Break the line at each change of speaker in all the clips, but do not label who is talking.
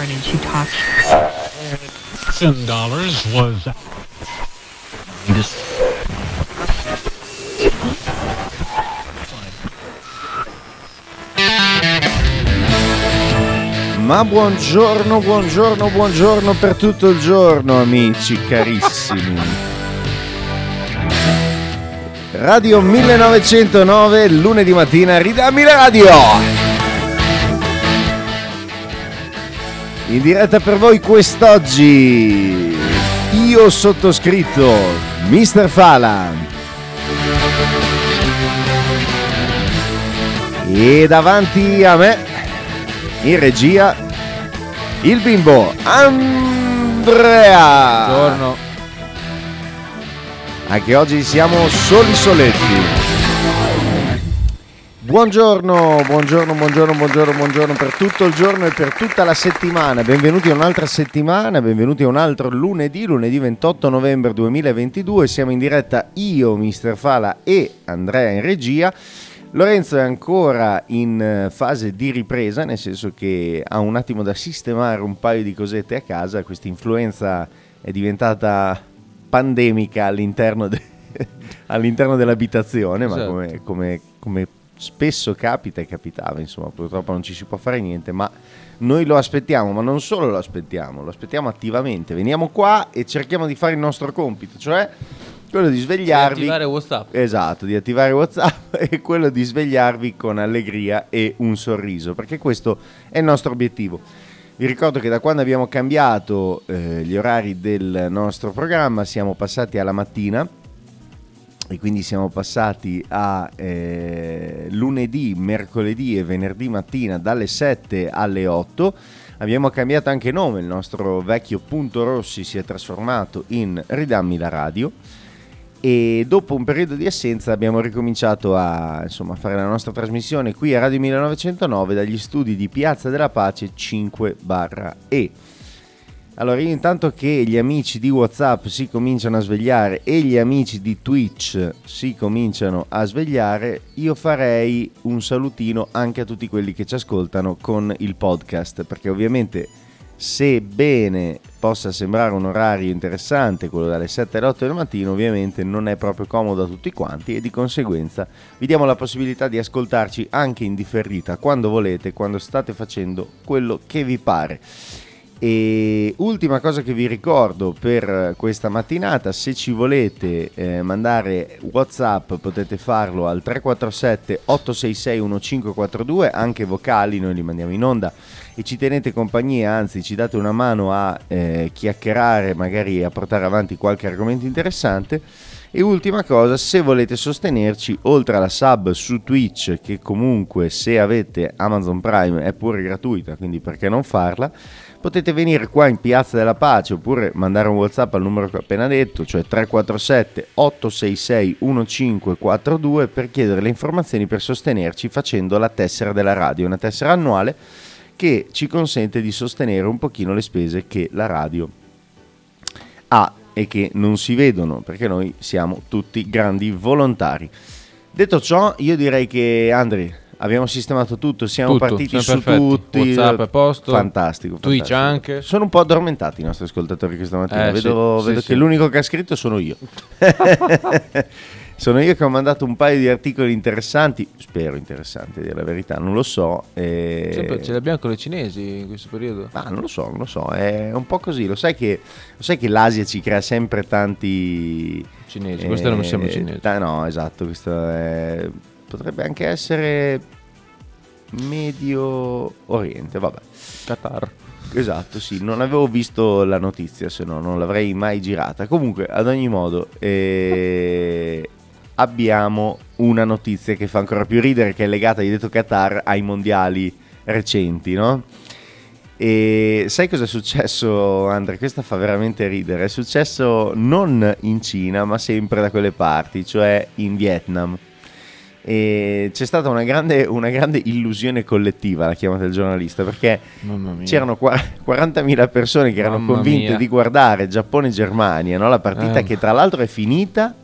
foreign and she talks.
Ten dollars was.
Ma buongiorno, buongiorno, buongiorno per tutto il giorno, amici carissimi. Radio 1909, lunedì mattina, ridammi la radio! In diretta per voi quest'oggi, io sottoscritto, Mr. Falan. E davanti a me, in regia, il bimbo Andrea.
Buongiorno.
Anche oggi siamo soli soletti. Buongiorno, buongiorno, buongiorno, buongiorno, buongiorno per tutto il giorno e per tutta la settimana. Benvenuti a un'altra settimana, benvenuti a un altro lunedì, lunedì 28 novembre 2022. Siamo in diretta io, Mister Fala e Andrea in regia. Lorenzo è ancora in eh, fase di ripresa, nel senso che ha un attimo da sistemare un paio di cosette a casa. Questa influenza è diventata pandemica all'interno, de- all'interno dell'abitazione, ma
Esatto.
come, come- come spesso capita e capitava, insomma, purtroppo non ci si può fare niente, ma noi lo aspettiamo, ma non solo lo aspettiamo, lo aspettiamo attivamente. Veniamo qua e cerchiamo di fare il nostro compito, cioè quello di svegliarvi.
Attivare WhatsApp.
Esatto, di attivare WhatsApp e quello di svegliarvi con allegria e un sorriso, perché questo è il nostro obiettivo. Vi ricordo che da quando abbiamo cambiato eh, gli orari del nostro programma siamo passati alla mattina e quindi siamo passati a eh, lunedì, mercoledì e venerdì mattina dalle 7 alle 8. Abbiamo cambiato anche nome, il nostro vecchio Punto Rossi si è trasformato in Ridammi la radio e dopo un periodo di assenza abbiamo ricominciato a insomma, fare la nostra trasmissione qui a Radio 1909 dagli studi di Piazza della Pace 5 barra E. Allora io intanto che gli amici di Whatsapp si cominciano a svegliare e gli amici di Twitch si cominciano a svegliare, io farei un salutino anche a tutti quelli che ci ascoltano con il podcast, perché ovviamente sebbene possa sembrare un orario interessante, quello dalle 7 alle 8 del mattino, ovviamente non è proprio comodo a tutti quanti e di conseguenza vi diamo la possibilità di ascoltarci anche in differita quando volete, quando state facendo quello che vi pare. E ultima cosa che vi ricordo per questa mattinata, se ci volete eh, mandare WhatsApp potete farlo al 347 866 1542, anche vocali noi li mandiamo in onda e ci tenete compagnia, anzi ci date una mano a eh, chiacchierare, magari a portare avanti qualche argomento interessante. E ultima cosa, se volete sostenerci, oltre alla sub su Twitch, che comunque se avete Amazon Prime è pure gratuita, quindi perché non farla, potete venire qua in Piazza della Pace oppure mandare un WhatsApp al numero che ho appena detto, cioè 347 866 1542 per chiedere le informazioni per sostenerci facendo la tessera della radio, una tessera annuale che ci consente di sostenere un pochino le spese che la radio ha e che non si vedono perché noi siamo tutti grandi volontari. Detto ciò, io direi che Andri abbiamo sistemato tutto, siamo
Tutto,
partiti
siamo
su
perfetti.
tutti.
WhatsApp è a posto.
Fantastico.
Twitch
fantastico.
anche.
Sono un po' addormentati i nostri ascoltatori questa mattina.
Eh,
vedo
sì,
vedo
sì,
che
sì.
l'unico che ha scritto sono io. sono io che ho mandato un paio di articoli interessanti, spero interessanti, a dire la verità, non lo so. e-
Sempre ce l'abbiamo con i cinesi in questo periodo.
Ma non lo so, non lo so, è un po' così. Lo sai che, lo sai che l'Asia ci crea sempre tanti...
Cinesi, questo non siamo
eh,
cinesi.
ta- no, esatto, questo è- potrebbe anche essere Medio Oriente, vabbè.
Qatar.
Esatto, sì, non avevo visto la notizia, se no non l'avrei mai girata. Comunque, ad ogni modo, eh, abbiamo una notizia che fa ancora più ridere, che è legata, hai detto Qatar, ai mondiali recenti, no? E sai cosa è successo, Andre? Questa fa veramente ridere. È successo non in Cina, ma sempre da quelle parti, cioè in Vietnam. E c'è stata una grande, una grande illusione collettiva, la chiamata del giornalista, perché c'erano qua- 40.000 persone che erano
Mamma
convinte
mia.
di guardare Giappone-Germania, no? la partita
Eh.
che tra l'altro è finita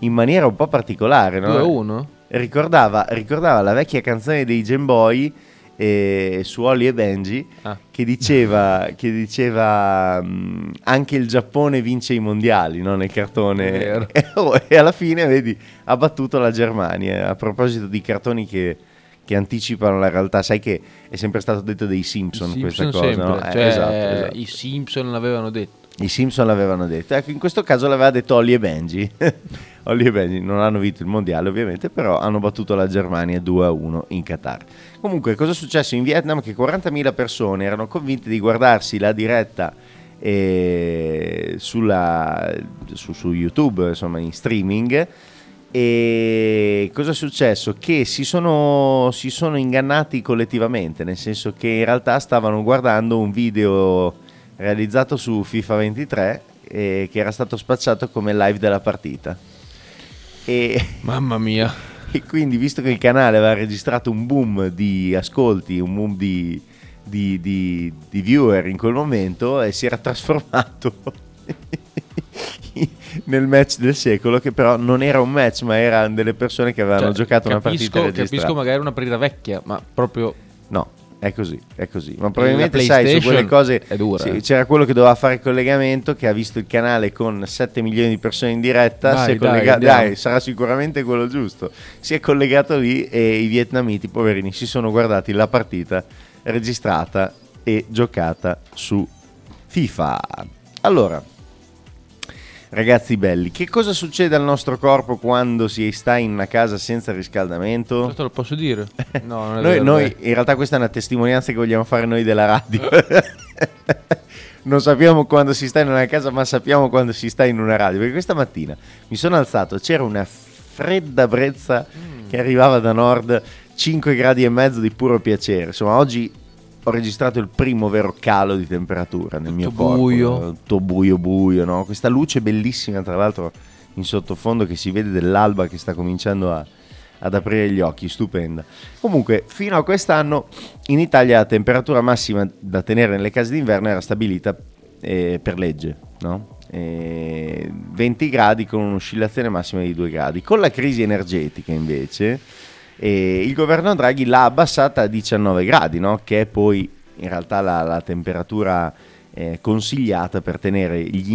in maniera un po' particolare. No?
2-1?
Ricordava, ricordava la vecchia canzone dei Gemboy eh, su Oli e Benji
Ah.
che diceva, che diceva mh, anche il Giappone vince i mondiali no? nel cartone e, oh, e alla fine vedi ha battuto la Germania a proposito di cartoni che, che anticipano la realtà sai che è sempre stato detto dei Simpson,
I
questa
Simpson
cosa no? Eh,
cioè,
esatto, esatto.
i Simpson l'avevano detto.
I Simpson l'avevano detto. Ecco, in questo caso l'aveva detto Ollie e Benji. Ollie e Benji non hanno vinto il mondiale, ovviamente, però hanno battuto la Germania 2-1 in Qatar. Comunque, cosa è successo in Vietnam? Che 40.000 persone erano convinte di guardarsi la diretta eh, sulla- su, su YouTube, insomma, in streaming. E cosa è successo? Che si sono, si sono ingannati collettivamente, nel senso che in realtà stavano guardando un video realizzato su FIFA 23 eh, che era stato spacciato come live della partita. E,
Mamma mia.
e quindi, visto che il canale aveva registrato un boom di ascolti, un boom di, di- di- di viewer in quel momento, e si era trasformato nel match del secolo, che però non era un match, ma erano delle persone che avevano
Cioè,
giocato una partita
capisco,
registrata.
capisco magari una partita vecchia, ma proprio
No, è così, è così. Ma probabilmente sai, su quelle cose sì,
eh.
c'era quello che doveva fare il collegamento, che ha visto il canale con 7 milioni di persone in diretta,
Dai,
si è
dai,
collegato,
andiamo.
dai, sarà sicuramente quello giusto. Si è collegato lì e i vietnamiti, poverini, si sono guardati la partita registrata e giocata su FIFA. Allora, ragazzi belli, che cosa succede al nostro corpo quando si sta in una casa senza riscaldamento?
questo lo posso dire. No, non è
Noi,
vero,
noi- in realtà questa è una testimonianza che vogliamo fare noi della radio. non sappiamo quando si sta in una casa, ma sappiamo quando si sta in una radio. Perché questa mattina mi sono alzato, c'era una fredda brezza
Mm.
che arrivava da nord, 5 gradi e mezzo di puro piacere. Insomma, oggi ho registrato il primo vero calo di temperatura nel mio corpo.
buio.
Tutto buio buio, no? Questa luce bellissima, tra l'altro, in sottofondo che si vede dell'alba che sta cominciando a, ad aprire gli occhi, stupenda. Comunque, fino a quest'anno in Italia la temperatura massima da tenere nelle case d'inverno era stabilita eh, per legge, no? Eh, 20 gradi con un'oscillazione massima di 2 gradi. Con la crisi energetica invece eh, il governo Draghi l'ha abbassata a 19 gradi, no? che è poi in realtà la, la temperatura eh, consigliata per tenere gli,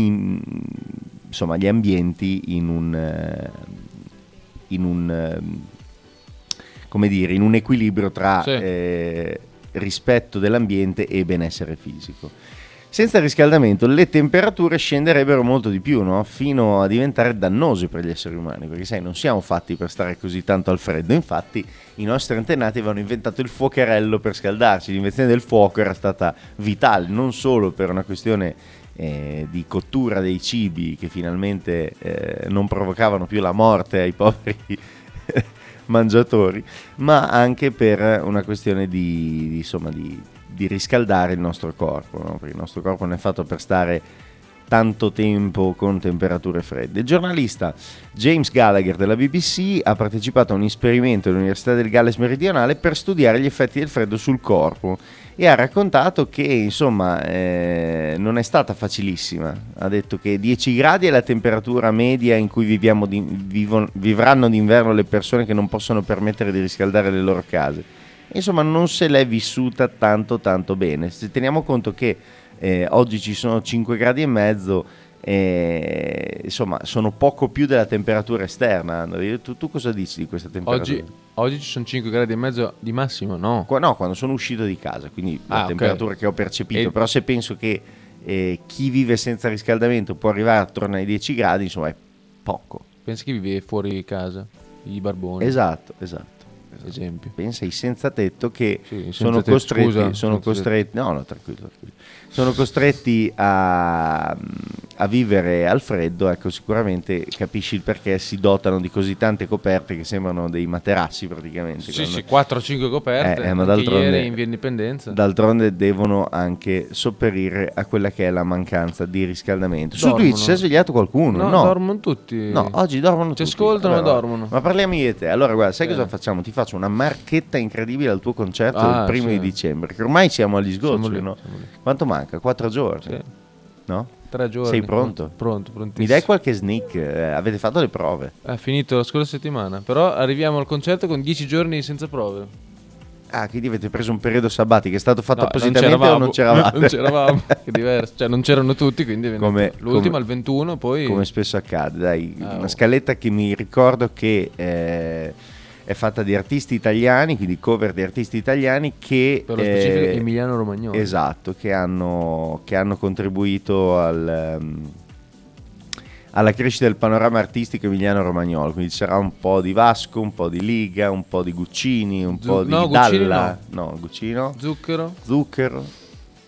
insomma, gli ambienti in un, eh, in un ehm, come dire, in un equilibrio tra
Sì.
eh, rispetto dell'ambiente e benessere fisico. Senza riscaldamento le temperature scenderebbero molto di più, no? fino a diventare dannose per gli esseri umani, perché sai, non siamo fatti per stare così tanto al freddo, infatti i nostri antenati avevano inventato il fuocherello per scaldarsi, l'invenzione del fuoco era stata vitale, non solo per una questione eh, di cottura dei cibi che finalmente eh, non provocavano più la morte ai poveri mangiatori, ma anche per una questione di, di, insomma, di, di riscaldare il nostro corpo, no? perché il nostro corpo non è fatto per stare tanto tempo con temperature fredde. Il giornalista James Gallagher della BBC ha partecipato a un esperimento all'Università del Galles Meridionale per studiare gli effetti del freddo sul corpo e ha raccontato che insomma eh, non è stata facilissima. Ha detto che 10 gradi è la temperatura media in cui di- vivo- vivranno d'inverno le persone che non possono permettere di riscaldare le loro case. Insomma, non se l'è vissuta tanto tanto bene. Se teniamo conto che eh, oggi ci sono 5 gradi e mezzo, eh, insomma, sono poco più della temperatura esterna. Tu, tu cosa dici di questa temperatura?
Oggi, oggi ci sono 5 gradi e mezzo di massimo, no?
Qua- no, quando sono uscito di casa, quindi la
Ah, ok.
temperatura che ho percepito.
E-
Però se penso che eh, chi vive senza riscaldamento può arrivare attorno ai 10 gradi, insomma, è poco.
Pensi che vive fuori casa? I barboni,
Esatto, esatto.
Esempio.
Pensa ai senza tetto che
Sì, senza
sono
tetto,
costretti,
scusa,
sono costretti, no, no, tranquillo, tranquillo. sono costretti a, a vivere al freddo, ecco, sicuramente capisci il perché si dotano di così tante coperte che sembrano dei materassi praticamente.
Sì, sì, 4-5 coperte.
Eh, eh, ma d'altronde-
in via Indipendenza.
D'altronde devono anche sopperire a quella che è la mancanza di riscaldamento. Su
Dormono.
Twitch si è svegliato qualcuno?
no,
No,
dormono tutti.
No, oggi dormono
Ci
tutti.
ascoltano
Vabbè,
e dormono.
Ma parliamo io e te. Allora, guarda, sai
Bene.
cosa facciamo? Ti faccio una marchetta incredibile al tuo concerto
Ah,
il primo
sì.
di dicembre, che ormai siamo agli sgoccioli, no? Quanto manca? Quattro giorni,
Sì,
no?
Tre giorni.
Sei pronto?
Pronto, prontissimo.
Mi dai qualche sneak? Eh, avete fatto le prove?
Ha finito la scorsa settimana. Però arriviamo al concerto con 10 giorni senza prove.
Ah, quindi avete preso un periodo sabbatico, è stato fatto
No,
appositamente o non c'eravate?
Non c'eravamo, è diverso. Cioè, non c'erano tutti, quindi è
Come-
l'ultimo
come-
al 21, poi...
Come spesso accade, dai,
Ah,
una
oh.
scaletta che mi ricordo che eh, è fatta di artisti italiani, quindi cover di artisti italiani che...
Per lo specifico
eh,
Emiliano Romagnoli.
Esatto, che hanno, che hanno contribuito al, ehm, alla crescita del panorama artistico emiliano romagnolo. Quindi c'era un po' di Vasco, un po' di Liga, un po' di Guccini, un
Zu-
po' di
no, Guccini
Dalla. No, Guccino,
Zucchero,
Zucchero,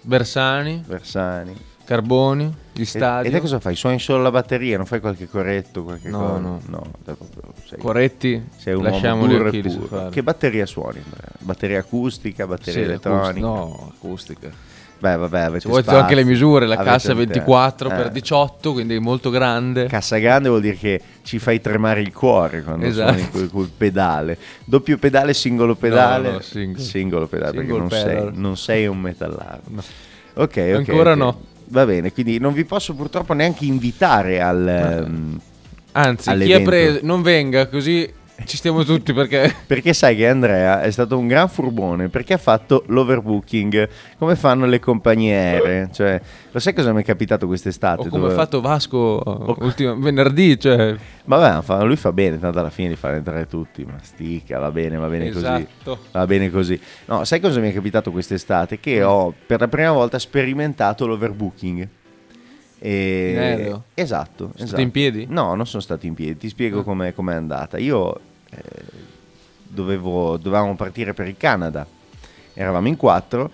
Bersani,
Versani.
Carboni, gli stadi.
e te cosa fai? Suoni solo la batteria? Non fai qualche corretto? Qualche
No,
cosa?
no.
te proprio sei,
Corretti,
sei un
lasciamoli
uomo puro. Che batteria suoni? Batteria acustica, batteria
Sì,
elettronica?
No, acustica.
Beh, vabbè, avete
Ci
spazio,
anche le misure, la cassa
il
24
tempo.
per
Eh.
18, quindi molto grande.
Cassa grande vuol dire che ci fai tremare il cuore quando
Esatto.
suoni col, col pedale. Doppio pedale, singolo pedale.
No, no, single.
pedale, perché
Single
non sei, non sei un metallaro.
No.
Ok, ok.
Ancora
ok.
no.
Va bene, quindi non vi posso purtroppo neanche invitare al... ehm,
Anzi, chi ha
all'evento.
preso non venga così ci stiamo tutti perché
Perché sai che Andrea è stato un gran furbone perché ha fatto l'overbooking come fanno le compagnie aeree. Cioè, lo sai cosa mi è capitato quest'estate?
o come
Dove-
ha fatto Vasco uh, ultimo- venerdì, cioè
Vabbè, lui fa bene, tanto alla fine li fa entrare tutti, ma stica, va bene, va bene così.
Esatto.
Va bene così. No, sai cosa mi è capitato quest'estate? Che ho per la prima volta sperimentato l'overbooking. E...
In aereo?
Esatto.
Siete
esatto.
in piedi?
No, non sono stato in piedi, ti spiego
Ah.
com'è, com'è andata. Io eh, dovevo, dovevamo partire per il Canada, eravamo in quattro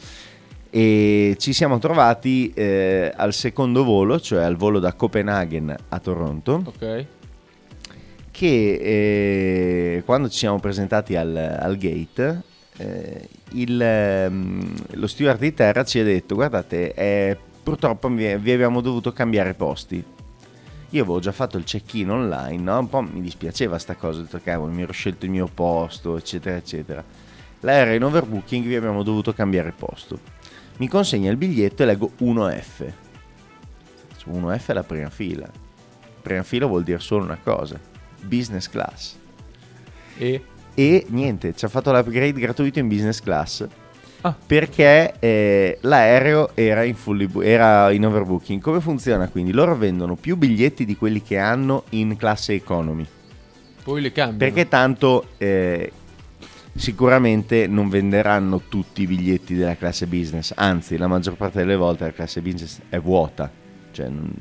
e ci siamo trovati eh, al secondo volo, cioè al volo da Copenaghen a Toronto
Ok.
che eh, quando ci siamo presentati al, al gate, eh, il, ehm, lo steward di terra ci ha detto: Guardate, eh, purtroppo vi, abbiamo dovuto cambiare posti. Io avevo già fatto il check-in online, no? un po' mi dispiaceva sta cosa, ho detto cavolo, mi ero scelto il mio posto, eccetera, eccetera. L'aereo in overbooking vi abbiamo dovuto cambiare posto. Mi consegna il biglietto e leggo 1F. Su 1F è la prima fila. Prima fila vuol dire solo una cosa, business class.
E
E niente, ci ha fatto l'upgrade gratuito in business class
Ah.
perché eh, l'aereo era in, bo- era in overbooking. Come funziona quindi? Loro vendono più biglietti di quelli che hanno in classe economy.
poi le cambiano.
Perché tanto eh, sicuramente non venderanno tutti i biglietti della classe business, anzi la maggior parte delle volte la classe business è vuota, cioè non-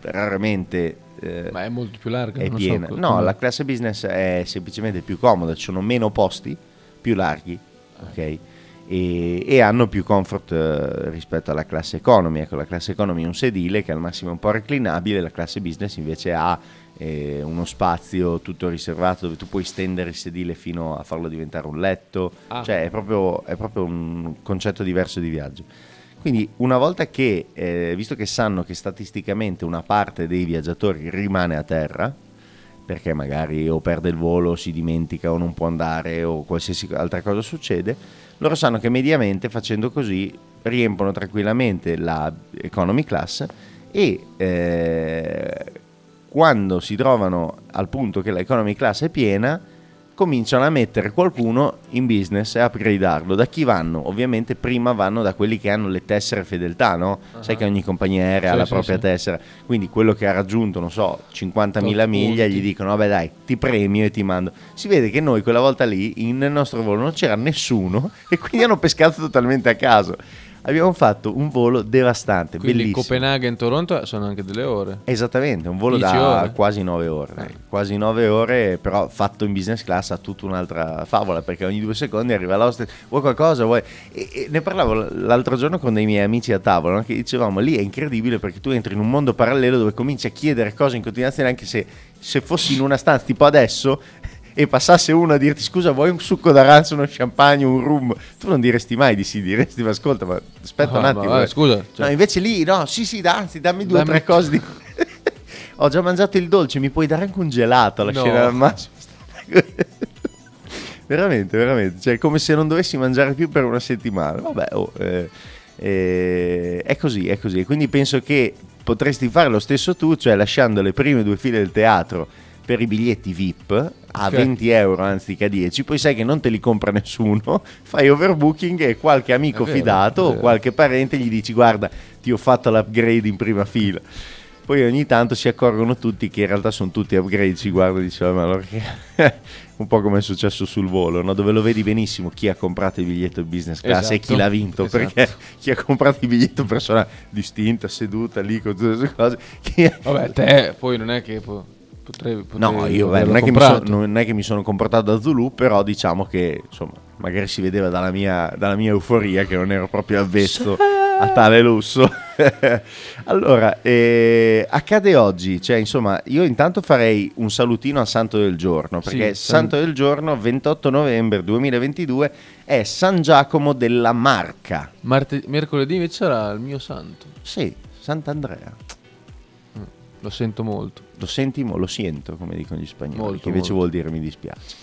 raramente eh,
Ma è molto più larga,
è
so
piena.
co-
no,
come-
la classe business è semplicemente più comoda, ci sono meno posti, più larghi, ok? E, e hanno più comfort eh, rispetto alla classe economy. Ecco, la classe economy è un sedile che al massimo è un po' reclinabile, la classe business invece ha eh, uno spazio tutto riservato dove tu puoi stendere il sedile fino a farlo diventare un letto,
Ah.
cioè è proprio, è proprio un concetto diverso di viaggio. Quindi una volta che, eh, visto che sanno che statisticamente una parte dei viaggiatori rimane a terra, perché magari o perde il volo, o si dimentica o non può andare o qualsiasi altra cosa succede, loro sanno che mediamente facendo così riempono tranquillamente la economy class e eh, quando si trovano al punto che la economy class è piena, cominciano a mettere qualcuno in business e a upgradarlo. Da chi vanno? Ovviamente prima vanno da quelli che hanno le tessere fedeltà, no? Sai che ogni compagnia aerea ha
Sì,
la
sì,
propria
sì.
tessera, quindi quello che ha raggiunto, non so, 50.000
Tot
miglia, gli dicono, vabbè dai, ti premio e ti mando. Si vede che noi quella volta lì, in- nel nostro volo, non c'era nessuno e quindi hanno pescato totalmente a caso. Abbiamo fatto un volo devastante,
Quindi
bellissimo.
Copenaghen Toronto sono anche delle ore.
Esattamente, un volo
10
da
ore?
quasi 9 ore, dai. quasi 9 ore, però fatto in business class ha tutta un'altra favola perché ogni due secondi arriva l'hostess, vuoi qualcosa? Vuoi? E, e ne parlavo l'altro giorno con dei miei amici a tavola, no? che dicevamo lì è incredibile perché tu entri in un mondo parallelo dove cominci a chiedere cose in continuazione anche se, se fossi in una stanza tipo adesso e passasse uno a dirti scusa vuoi un succo d'arancio, uno champagne, un rum, tu non diresti mai di sì, diresti ma ascolta ma aspetta un
Ah,
attimo.
ma vai,
eh."
scusa, cioè-
No, invece lì no, sì sì, anzi dammi due o tre cose di... Ho già mangiato il dolce, mi puoi dare anche un gelato alla
No.
scena al massimo. veramente, veramente. Cioè, come se non dovessi mangiare più per una settimana. Vabbè, oh, eh, eh, è così, è così. Quindi penso che potresti fare lo stesso tu, cioè lasciando le prime due file del teatro per i biglietti VIP a
Ok.
20 euro anziché a 10, poi sai che non te li compra nessuno, fai overbooking e qualche amico
vero,
fidato o qualche parente gli dici guarda ti ho fatto l'upgrade in prima fila. Poi ogni tanto si accorgono tutti che in realtà sono tutti upgrade, si guardano e dicono ma allora che... un po' come è successo sul volo, no? dove lo vedi benissimo chi ha comprato il biglietto business class e
Esatto,
chi l'ha vinto,
esatto.
perché chi ha comprato il biglietto persona distinta, seduta lì con tutte queste cose. chi-
Vabbè, te poi non è che po- potrei, potrei
No, io beh, non, è che mi sono,
comprato.
non è che mi sono comportato da Zulu, però diciamo che insomma, magari si vedeva dalla mia, dalla mia euforia che non ero proprio avvezzo a tale lusso. allora, eh, accade oggi, cioè insomma, io intanto farei un salutino al Santo del Giorno, perché
Sì,
Santo del Giorno, 28 novembre 2022, è San Giacomo della Marca.
Marte- mercoledì invece sarà il mio santo.
Sì, Sant'Andrea.
Lo sento molto.
Lo senti, mo- lo siento, come dicono gli spagnoli,
Molto,
che invece
molto.
vuol dire mi dispiace.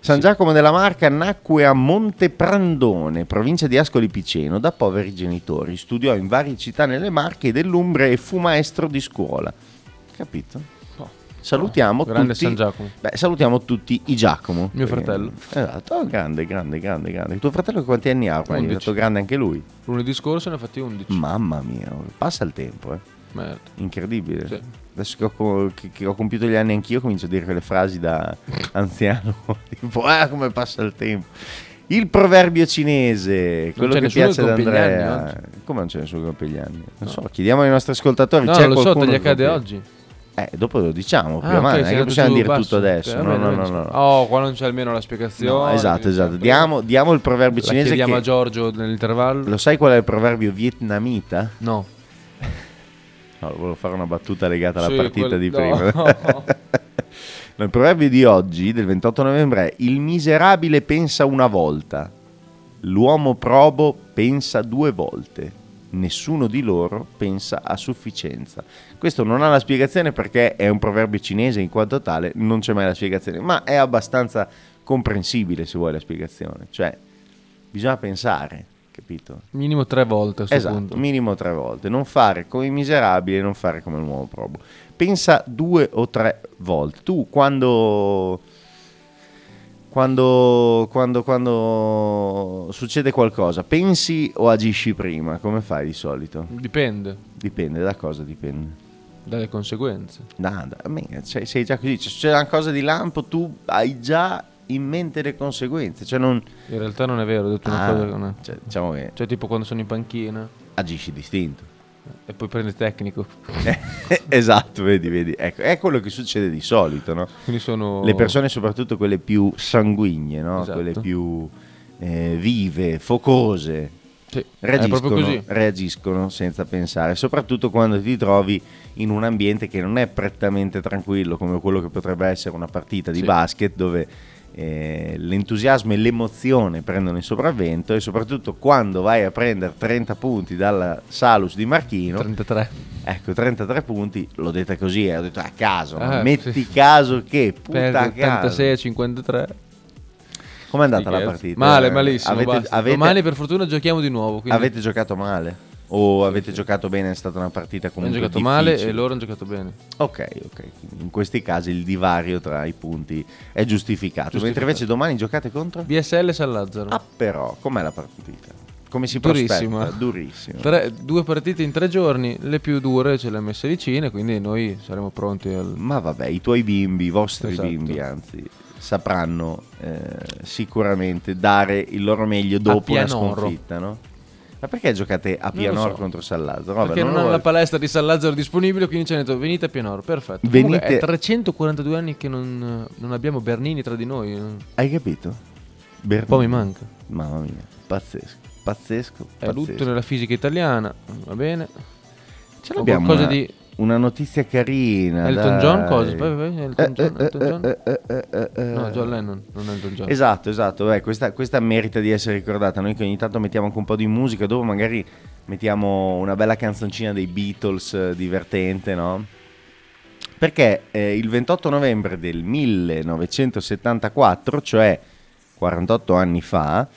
San Giacomo della Marca nacque a Monteprandone, provincia di Ascoli Piceno, da poveri genitori. Studiò in varie città nelle Marche e dell'Umbria e fu maestro di scuola. Capito?
Oh,
Salutiamo
Grande
tutti.
San Giacomo.
Beh, salutiamo tutti i Giacomo.
Mio
Perché-
fratello.
Esatto, oh, grande, grande, grande, grande. Tuo fratello quanti anni ha? ormai? È
11.
diventato grande anche lui.
Lunedì scorso ne ha fatti 11.
Mamma mia, passa il tempo, eh.
Merda.
Incredibile.
Sì.
Adesso che ho, che- che ho compiuto gli anni anch'io comincio a dire quelle frasi da anziano, tipo ah come passa il tempo. Il proverbio cinese, quello che piace ad
che
Andrea.
anni
Come non c'è nessuno che compie gli anni? Non
No.
so, chiediamo ai nostri ascoltatori.
No,
c'è
lo so, te gli
che
accade oggi.
Eh, dopo lo diciamo più
Ah,
avanti,
ok,
non è che possiamo dire
basso.
tutto adesso.
Ok,
No, no, no, no, no.
Oh, qua non c'è almeno la spiegazione.
No, esatto, esatto. Diamo, diamo il proverbio
La
cinese
chiediamo
che...
a Giorgio nell'intervallo.
Lo sai qual è il proverbio vietnamita?
No.
No, volevo fare una battuta legata alla
Sì,
partita
quel-
di prima. No, il proverbio di oggi, del 28 novembre, è Il miserabile pensa una volta, l'uomo probo pensa due volte, nessuno di loro pensa a sufficienza. Questo non ha la spiegazione perché è un proverbio cinese, in quanto tale non c'è mai la spiegazione, ma è abbastanza comprensibile se vuoi la spiegazione. Cioè, bisogna pensare, capito?
Minimo tre volte a questo
Esatto,
punto.
minimo tre volte. Non fare come i miserabili e non fare come l'uomo probo. Pensa due o tre volte. Tu quando, quando, quando, quando succede qualcosa, pensi o agisci prima? Come fai di solito?
Dipende
Dipende, da cosa dipende?
dalle conseguenze.
Da, da, sei, sei già così. Se succede una cosa di lampo, tu hai già in mente le conseguenze. Cioè, non...
In realtà non è vero, ho detto una
Ah,
cosa che non è.
cioè, diciamo che
Cioè tipo quando sono in panchina
agisci distinto.
e poi prende il tecnico.
esatto, vedi, vedi. Ecco, è quello che succede di solito, no?
Sono...
Le persone, soprattutto quelle più sanguigne, no?
Esatto.
quelle più eh, vive, focose,
Sì,
reagiscono, reagiscono senza pensare, soprattutto quando ti trovi in un ambiente che non è prettamente tranquillo come quello che potrebbe essere una partita di
Sì.
basket dove eh, l'entusiasmo e l'emozione prendono il sopravvento e soprattutto quando vai a prendere 30 punti dalla Salus di Marchino
33.
Ecco, 33 punti, l'ho detta così, eh, ho detto a caso, ma
Eh,
metti
sì.
caso che, puta
Perde
caso.
86 a 53.
Com'è andata
Sì,
la
che-
partita?
Male,
Eh,
malissimo.
Avete, avete-
Domani per fortuna giochiamo di nuovo. Quindi
avete giocato male? O avete giocato bene? È stata una partita
hanno
comunque
giocato male
difficile?
e loro hanno giocato bene.
Ok, ok. In questi casi il divario tra i punti è giustificato.
Giustificato.
Mentre invece domani giocate contro?
BSL San Lazzaro.
Ah, però, com'è la partita? Come si
Durissima.
prospetta? Durissimo.
Tre- due partite in tre giorni, le più dure ce le ha messe vicine, quindi noi saremo pronti al...
Ma vabbè, i tuoi bimbi, i vostri
Esatto.
bimbi, anzi, sapranno eh, sicuramente dare il loro meglio dopo una
Pianoro.
sconfitta, no? Ma perché giocate a
Non lo
Pianoro
so.
contro San Lazzaro? Vabbè,
Perché non hanno la palestra di San Lazzaro disponibile, quindi ci hanno detto venite a Pianoro, perfetto.
Venite-
Comunque è 342 anni che non, non abbiamo Bernini tra di noi,
Hai capito?
po' mi manca.
Mamma mia, pazzesco, pazzesco,
È
pazzesco.
lutto nella fisica italiana, va bene.
Ce l'abbiamo
qualcosa
una,
di
una notizia carina.
Elton
dai.
John cosa? Vai, vai, Elton John, Elton John? No, John Lennon, non Elton John.
Esatto, esatto. Beh, questa, questa merita di essere ricordata. Noi che ogni tanto mettiamo anche un po' di musica, dopo magari mettiamo una bella canzoncina dei Beatles eh, divertente, no? Perché eh, il 28 novembre del 1974, cioè 48 anni fa,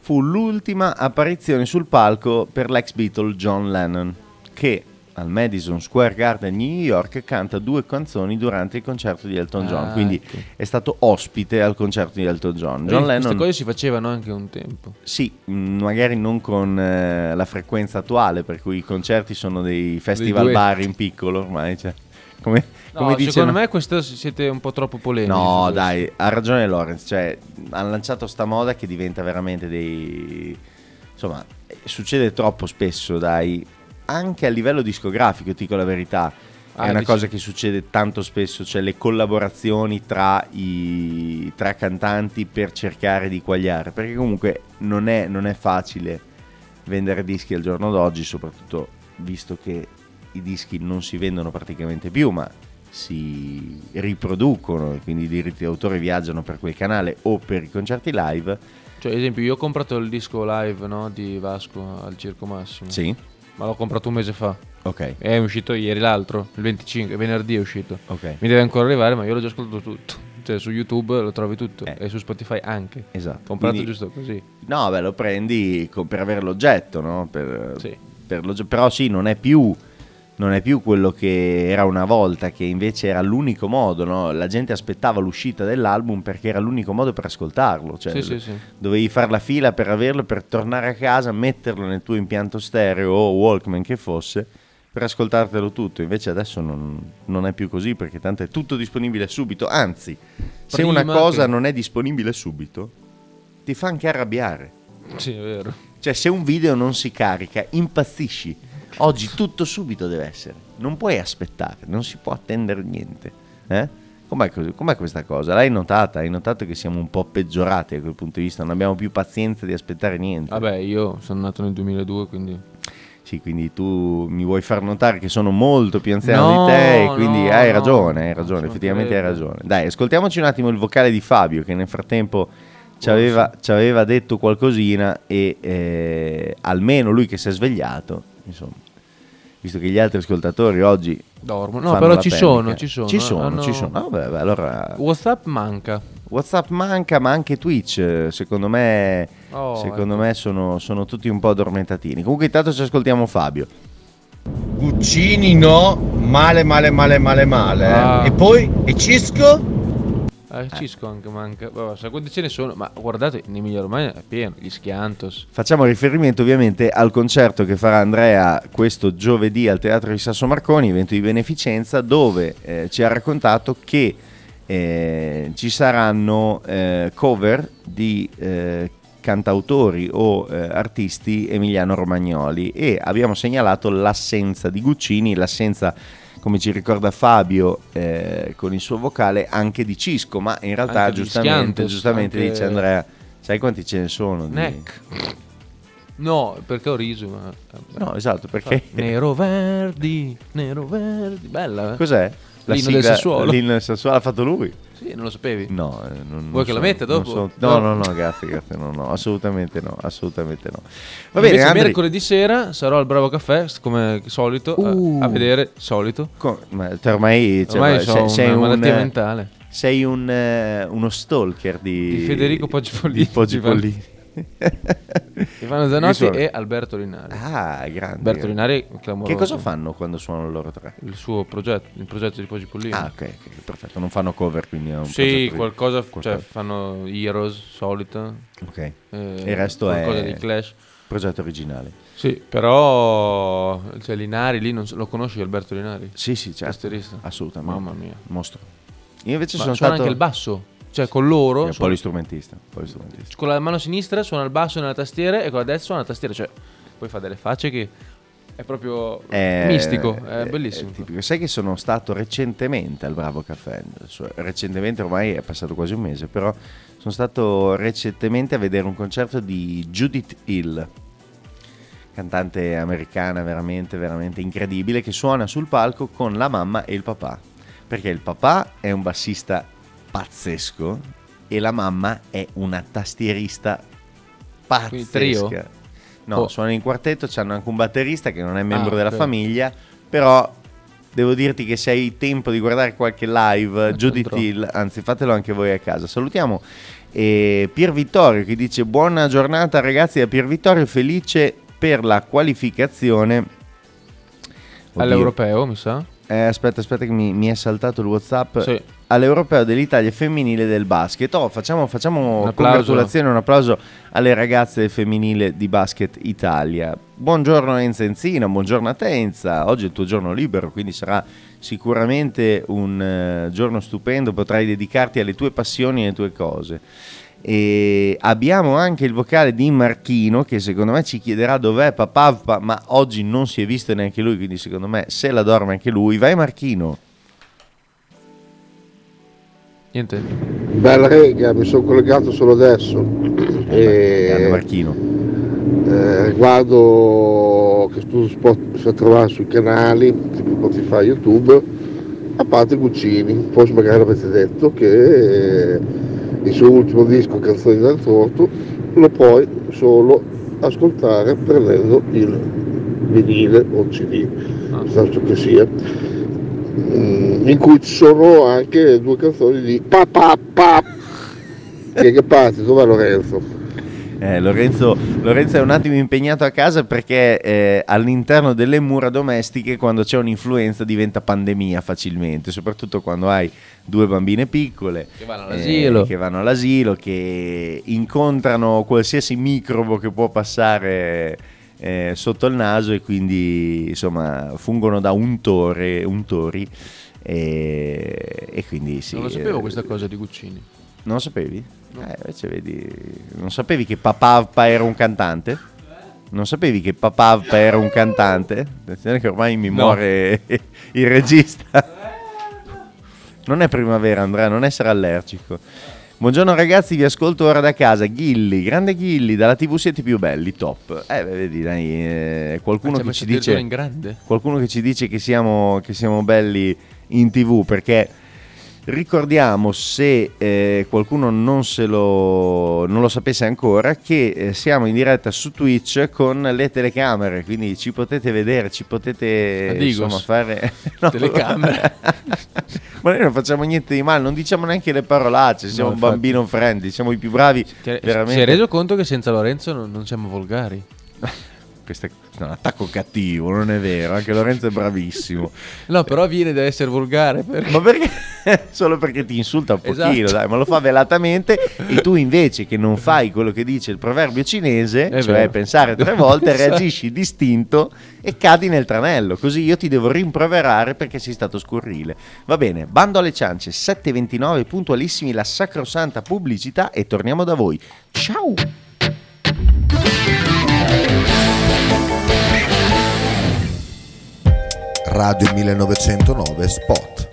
fu l'ultima apparizione sul palco per l'ex Beatle John Lennon, che al Madison Square Garden di New York canta due canzoni durante il concerto di Elton John.
Ah,
Quindi
ecco.
è stato ospite al concerto di Elton John. John
Queste
Lennon,
cose si facevano anche un tempo.
sì, mh, magari non con eh, la frequenza attuale, per cui i concerti sono dei festival
duetti.
bar in piccolo ormai. Cioè, come,
No,
come dice
secondo me questo siete un po' troppo polemici.
No,
questo.
dai, ha ragione Lorenz, cioè hanno lanciato sta moda che diventa veramente dei insomma, eh, succede troppo spesso, dai, anche a livello discografico, ti dico la verità. È
Ah,
una
dici-
cosa che succede tanto spesso, cioè le collaborazioni tra i tra cantanti per cercare di quagliare, perché comunque non è, non è facile vendere dischi al giorno d'oggi, soprattutto visto che i dischi non si vendono praticamente più, ma si riproducono e quindi i diritti d'autore viaggiano per quel canale o per i concerti live.
Cioè, ad esempio, io ho comprato il disco live no, di Vasco al Circo Massimo.
Sì,
Ma l'ho comprato un mese fa.
ok,
È uscito ieri l'altro, il 25, venerdì è uscito.
ok.
Mi deve ancora arrivare, ma io l'ho già ascoltato tutto. Cioè, su YouTube lo trovi tutto.
Eh.
E su Spotify anche.
Esatto.
Comprato
Quindi-
giusto così.
No, beh, lo prendi per avere l'oggetto, no? Per-
Sì.
per l'ogge- però sì, non è più non è più quello che era una volta, che invece era l'unico modo, no? La gente aspettava l'uscita dell'album perché era l'unico modo per ascoltarlo. Cioè,
Sì, sì, sì.
Dovevi fare la fila per averlo, per tornare a casa, metterlo nel tuo impianto stereo o Walkman che fosse, per ascoltartelo tutto. Invece adesso non, non è più così perché tanto è tutto disponibile subito. Anzi, se
Prima
una cosa
che-
non è disponibile subito, ti fa anche arrabbiare.
Sì, è vero.
Cioè, se un video non si carica, impazzisci. Oggi tutto subito deve essere. Non puoi aspettare, non si può attendere niente. Eh? Com'è? Com'è questa cosa? L'hai notata? Hai notato che siamo un po' peggiorati da quel punto di vista? Non abbiamo più pazienza di aspettare niente.
Vabbè, io sono nato nel 2002, quindi...
Sì, quindi tu mi vuoi far notare che sono molto più anziano
No,
di te e quindi
no,
hai ragione, hai ragione, effettivamente hai ragione. Dai, ascoltiamoci un attimo il vocale di Fabio che nel frattempo ci aveva, ci aveva detto qualcosina e eh, almeno lui che si è svegliato, insomma, visto che gli altri ascoltatori oggi...
Dormo. No, però ci sono, ci sono.
Ci sono,
hanno-
ci sono. Ah, vabbè, vabbè, allora
WhatsApp manca.
WhatsApp manca, ma anche Twitch, secondo me,
Oh,
secondo
ecco.
me sono, sono tutti un po' addormentatini. Comunque intanto ci ascoltiamo Fabio.
Guccini no, male male male male male. eh.
Ah.
E poi, e Cisco?
Eh, Cisco anche manca. Vabbè, sai quanti ce ne sono? Ma guardate, in Emilia Romagna è pieno. Gli Schiantos.
Facciamo riferimento ovviamente al concerto che farà Andrea questo giovedì al Teatro di Sasso Marconi, evento di beneficenza, dove eh, ci ha raccontato che eh, ci saranno eh, cover di eh, cantautori o eh, artisti emiliano-romagnoli e abbiamo segnalato l'assenza di Guccini, l'assenza, come ci ricorda Fabio eh, con il suo vocale, anche di Cisco, ma in realtà
Anche di
giustamente,
Schiantos,
giustamente
anche-
dice Andrea, sai quanti ce ne sono? di-
Neck. No, perché ho riso. Ma...
No, esatto, perché...
Nero verdi, nero verdi. Bella, eh?
Cos'è? La
L'inno del
sigla-
Sassuolo.
L'inno del Sassuolo l'ha fatto lui?
Sì, non lo sapevi?
No, eh, non, non
Vuoi che la
so-
metta
non
dopo?
so- no,
No.
no, no, grazie, grazie, no, no, assolutamente no, assolutamente no. Va bene, Andri,
mercoledì sera sarò al Bravo Caffè, come solito, a-
Uh.
a, vedere, solito.
co- ma ormai, cioè,
Ormai
sei, sei
una
un,
malattia
eh,
mentale.
sei un, eh, uno stalker di,
Di Federico Poggi Pollini.
di Poggi Pollini.
Ivano Zanotti e Alberto Linari.
ah, grande.
Alberto Linari, clamoroso.
Che cosa fanno quando suonano loro tre?
Il suo progetto, il progetto di Poggi Pollini.
Ah, ok, perfetto, non fanno cover, quindi è un
sì,
progetto di-
qualcosa, cioè
qualcosa.
fanno Heroes, solita.
Ok,
eh,
il resto
qualcosa
è
di Clash.
progetto originale.
Sì, però cioè, Linari lì non so- lo conosci Alberto Linari?
Sì, sì, certo.
Tastierista.
Assolutamente.
Mamma mia.
Mostro. Io invece
Ma
sono stato
anche il basso, cioè con loro
È un polistrumentista, polistrumentista.
con la mano sinistra suona il basso nella tastiera e con la destra suona la tastiera, cioè poi fa delle facce che è proprio
È-
mistico, è
è-
bellissimo.
è tipico. Sai che sono stato recentemente al Bravo Caffè, recentemente ormai è passato quasi un mese, però sono stato recentemente a vedere un concerto di Judith Hill, cantante americana veramente, veramente incredibile, che suona sul palco con la mamma e il papà, perché il papà è un bassista pazzesco e la mamma è una tastierista pazzesca.
trio?
No,
Oh.
suonano in quartetto, c'hanno anche un batterista che non è membro
Ah,
della
ok.
famiglia, però devo dirti che se hai tempo di guardare qualche live, Judith
andrò.
Hill, anzi fatelo anche voi a casa. Salutiamo eh, Pier Vittorio che dice buona giornata ragazzi da Pier Vittorio, felice per la qualificazione Oddio.
All'europeo, mi sa.
Eh, aspetta, aspetta che mi, mi è saltato il WhatsApp.
Sì.
All'Europeo dell'Italia femminile del basket. Oh, facciamo, facciamo
Un applauso.
congratulazioni, un applauso alle ragazze femminile di basket Italia. Buongiorno Enza Enzina, buongiorno a te Enza. Oggi è il tuo giorno libero, quindi sarà sicuramente un eh, giorno stupendo. Potrai dedicarti alle tue passioni e alle tue cose. E abbiamo anche il vocale di Marchino che secondo me ci chiederà dov'è papà, ma oggi non si è visto neanche lui, quindi secondo me se la dorme anche lui. Vai Marchino.
Niente.
Bella rega, mi sono collegato solo adesso.
Grande
E,
Marchino.
eh, riguardo che tu si può si trovare sui canali, tipo Spotify, YouTube, a parte Guccini, forse magari l'avete detto che eh, il suo ultimo disco, Canzoni dal torto, lo puoi solo ascoltare prendendo il vinile o il CD,
Ah.
che sia, in cui ci sono anche due canzoni di pa pa pa. Chi è che parte? Dov'è Lorenzo?
Eh, Lorenzo, Lorenzo è un attimo impegnato a casa perché eh, all'interno delle mura domestiche quando c'è un'influenza diventa pandemia facilmente, soprattutto quando hai due bambine piccole
Che vanno all'asilo.
eh, che, vanno all'asilo, che incontrano qualsiasi microbo che può passare eh, sotto il naso e quindi insomma fungono da untore, untori e, e quindi sì.
non lo sapevo
eh,
questa cosa di Guccini.
non lo sapevi? Eh, invece vedi, non sapevi che Papavpa era un cantante? Non sapevi che Papavpa era un cantante? Attenzione che ormai mi
No.
muore il regista. Non è primavera Andrea, non essere allergico. Buongiorno ragazzi, vi ascolto ora da casa. Ghilli, grande Ghilli, dalla TV siete più belli, top. Eh, vedi, dai, eh, qualcuno che ci dice
in
qualcuno che ci dice che siamo, che siamo belli in tv perché ricordiamo se eh, qualcuno non, se lo, non lo sapesse ancora che eh, siamo in diretta su Twitch con le telecamere quindi ci potete vedere ci potete insomma fare No.
Telecamere.
ma noi non facciamo niente di male non diciamo neanche le parolacce siamo
No,
bambino friendly siamo i più bravi
Ti
veramente
Si è reso conto che senza Lorenzo non, non siamo volgari?
Questo è un attacco cattivo non è vero anche Lorenzo è bravissimo
No, però viene da essere volgare. perché-
Ma perché? Solo perché ti insulta un pochino,
Esatto.
dai, ma lo fa velatamente e tu invece che non fai quello che dice il proverbio cinese,
È
cioè
vero.
pensare tre volte,
Esatto.
reagisci distinto e cadi nel tranello, così io ti devo rimproverare perché sei stato scurrile. Va bene, bando alle ciance, 7.29, puntualissimi, la sacrosanta pubblicità e torniamo da voi. Ciao!
Radio 1909 Spot.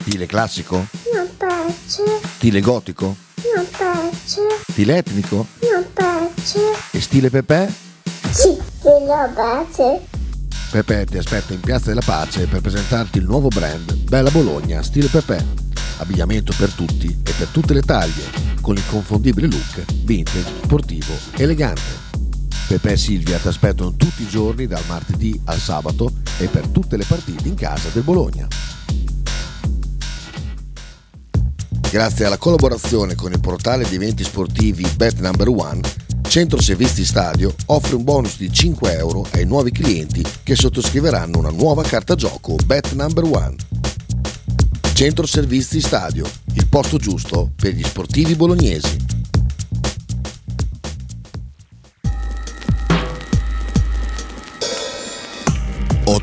Stile classico?
Non piace,
Stile gotico?
non piace,
Stile etnico?
non piace.
E stile Pepe?
Sì, lo piace.
Pepe ti aspetta in Piazza della Pace per presentarti il nuovo brand Bella Bologna Stile Pepe. Abbigliamento per tutti e per tutte le taglie, con l'inconfondibile look vintage, sportivo, elegante. Pepe e Silvia ti aspettano tutti i giorni dal martedì al sabato e per tutte le partite in casa del Bologna. Grazie alla collaborazione con il portale di eventi sportivi Bet Number One, Centro Servizi Stadio offre un bonus di 5 euro ai nuovi clienti che sottoscriveranno una nuova carta gioco Bet Number One. Centro Servizi Stadio, il posto giusto per gli sportivi bolognesi.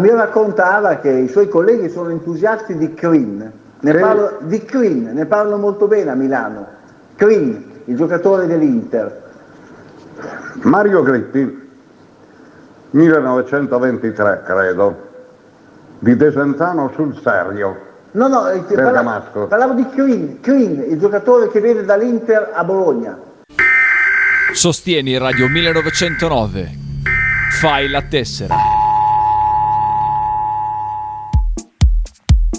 Mi raccontava che i suoi colleghi sono entusiasti di Crin. Ne parlo, di Crin, ne parlo molto bene a Milano. Crin, il giocatore dell'Inter.
Mario Grippi, 1923 credo, di Desenzano sul Serio.
No, no, eh,
Bergamasco.
parlavo di Crin, Crin, il giocatore che viene dall'Inter a Bologna.
Sostieni Radio 1909. Fai la tessera.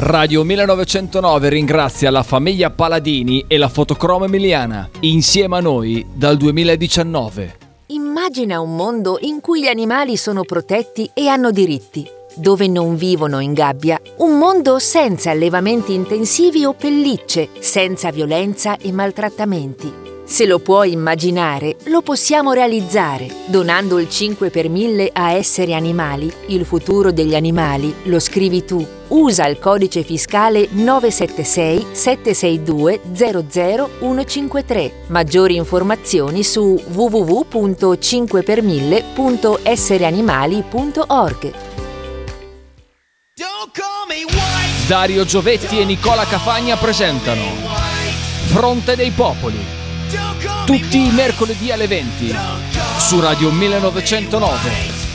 Radio 1909 ringrazia la famiglia Paladini e la fotocromo emiliana, insieme a noi dal 2019.
Immagina un mondo in cui gli animali sono protetti e hanno diritti, dove non vivono in gabbia, un mondo senza allevamenti intensivi o pellicce, senza violenza e maltrattamenti. Se lo puoi immaginare, lo possiamo realizzare, donando il 5 per 1000 a essere animali. Il futuro degli animali lo scrivi tu. Usa il codice fiscale 976 762 00153. Maggiori informazioni su www.5per1000.essereanimali.org.
Dario Giovetti e Nicola Cafagna presentano Fronte dei Popoli. Tutti i mercoledì alle 20 su Radio 1909.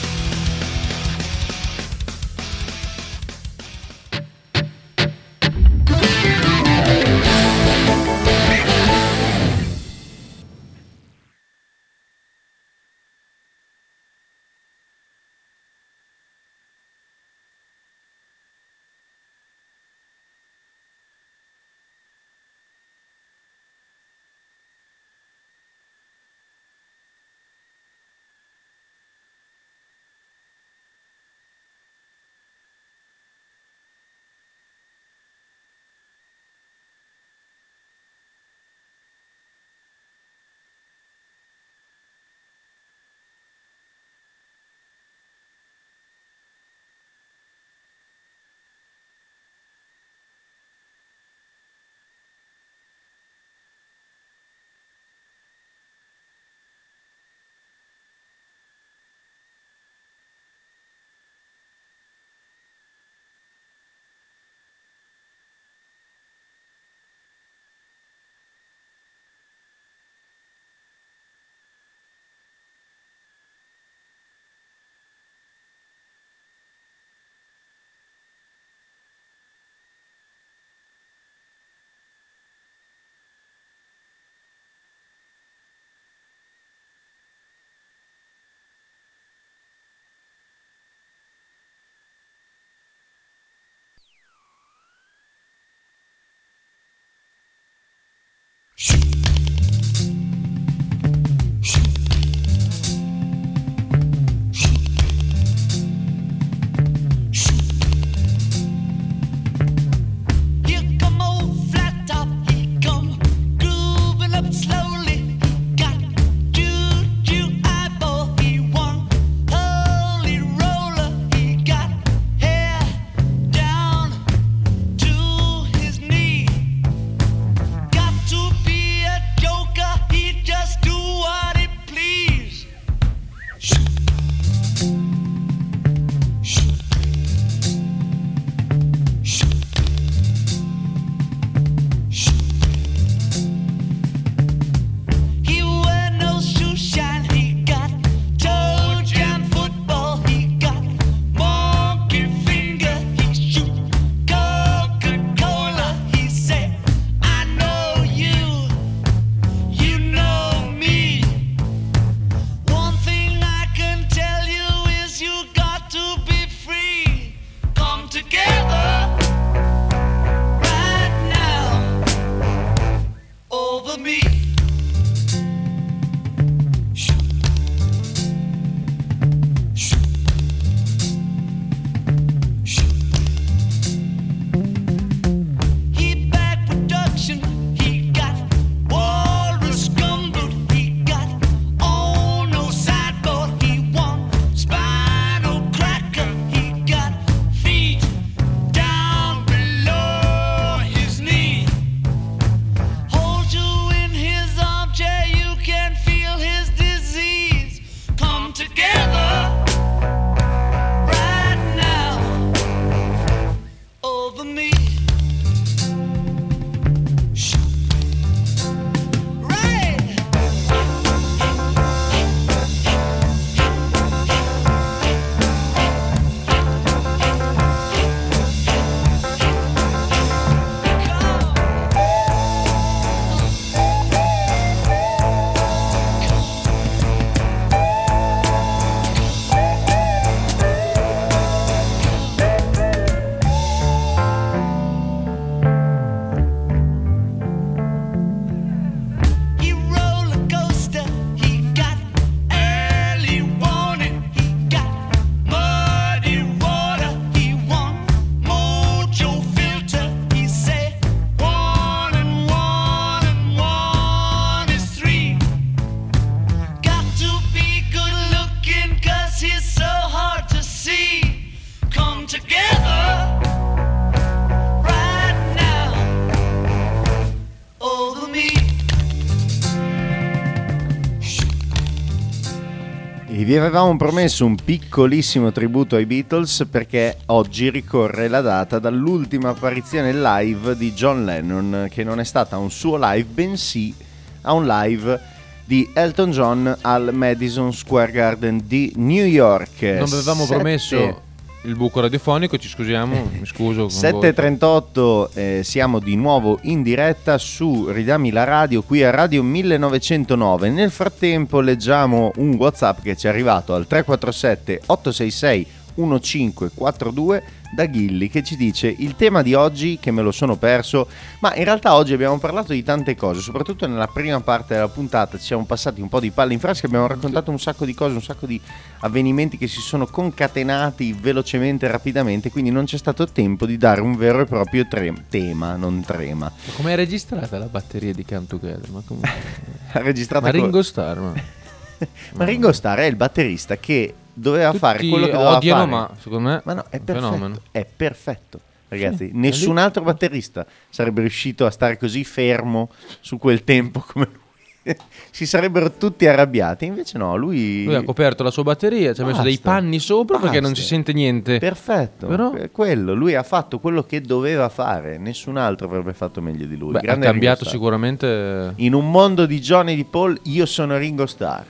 Vi avevamo promesso un piccolissimo tributo ai Beatles perché oggi ricorre la data dall'ultima apparizione live di John Lennon, che non è stata un suo live, bensì a un live di Elton John al Madison Square Garden di New York.
Non avevamo
Sette-
promesso il buco radiofonico, ci scusiamo, mi scuso. con voi.
7.38 eh, siamo di nuovo in diretta su Ridami la radio qui a Radio 1909. Nel frattempo leggiamo un WhatsApp che ci è arrivato al 347 866 1542 da Ghilli che ci dice il tema di oggi che me lo sono perso, ma in realtà oggi abbiamo parlato di tante cose, soprattutto nella prima parte della puntata ci siamo passati un po' di palle in frasca, abbiamo raccontato un sacco di cose, un sacco di avvenimenti che si sono concatenati velocemente e rapidamente, quindi non c'è stato tempo di dare un vero e proprio tre- tema, non trema.
Ma Com'è registrata la batteria di Come Together? Ma, come...
Ha registrato
ma Ringo Starr, ma...
Ma Ringo Starr è il batterista che doveva
Tutti
fare quello che doveva
odiano,
fare.
ma secondo me
Ma no, è perfetto.
fenomeno.
È perfetto. Ragazzi,
Sì,
nessun altro batterista sarebbe riuscito a stare così fermo su quel tempo come lui. si sarebbero tutti arrabbiati. Invece no, lui.
Lui ha coperto la sua batteria, ci ha messo dei
Basta.
panni sopra perché non
Basta.
si sente niente.
Perfetto,
Però-
que- quello, lui ha fatto quello che doveva fare, nessun altro avrebbe fatto meglio di lui.
Beh, ha cambiato sicuramente.
In un mondo di Johnny e di Paul, io sono Ringo Starr.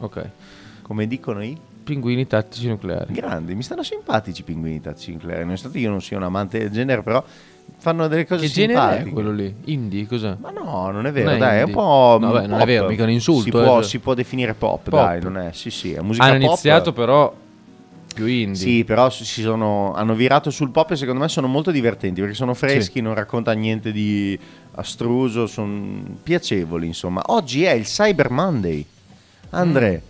Ok.
Come dicono i
Pinguini tattici nucleari.
grandi, mi stanno simpatici i pinguini tattici nucleari. Nonostante io non sia un amante del genere, però fanno delle cose
Che genere è quello lì? Indie, cos'è?
Ma no, non è vero,
Non è
dai, è un
indie.
po'.
No, beh, non è vero, mica un insulto,
Si
eh,
può,
cioè.
si può definire pop,
Pop.
dai, non è. Sì, sì, è musica
Hanno
pop.
iniziato però più indie.
Sì, però sono, hanno virato sul pop e secondo me sono molto divertenti perché sono freschi, non racconta niente di astruso, sono piacevoli insomma. Oggi è il Cyber Monday. Andre,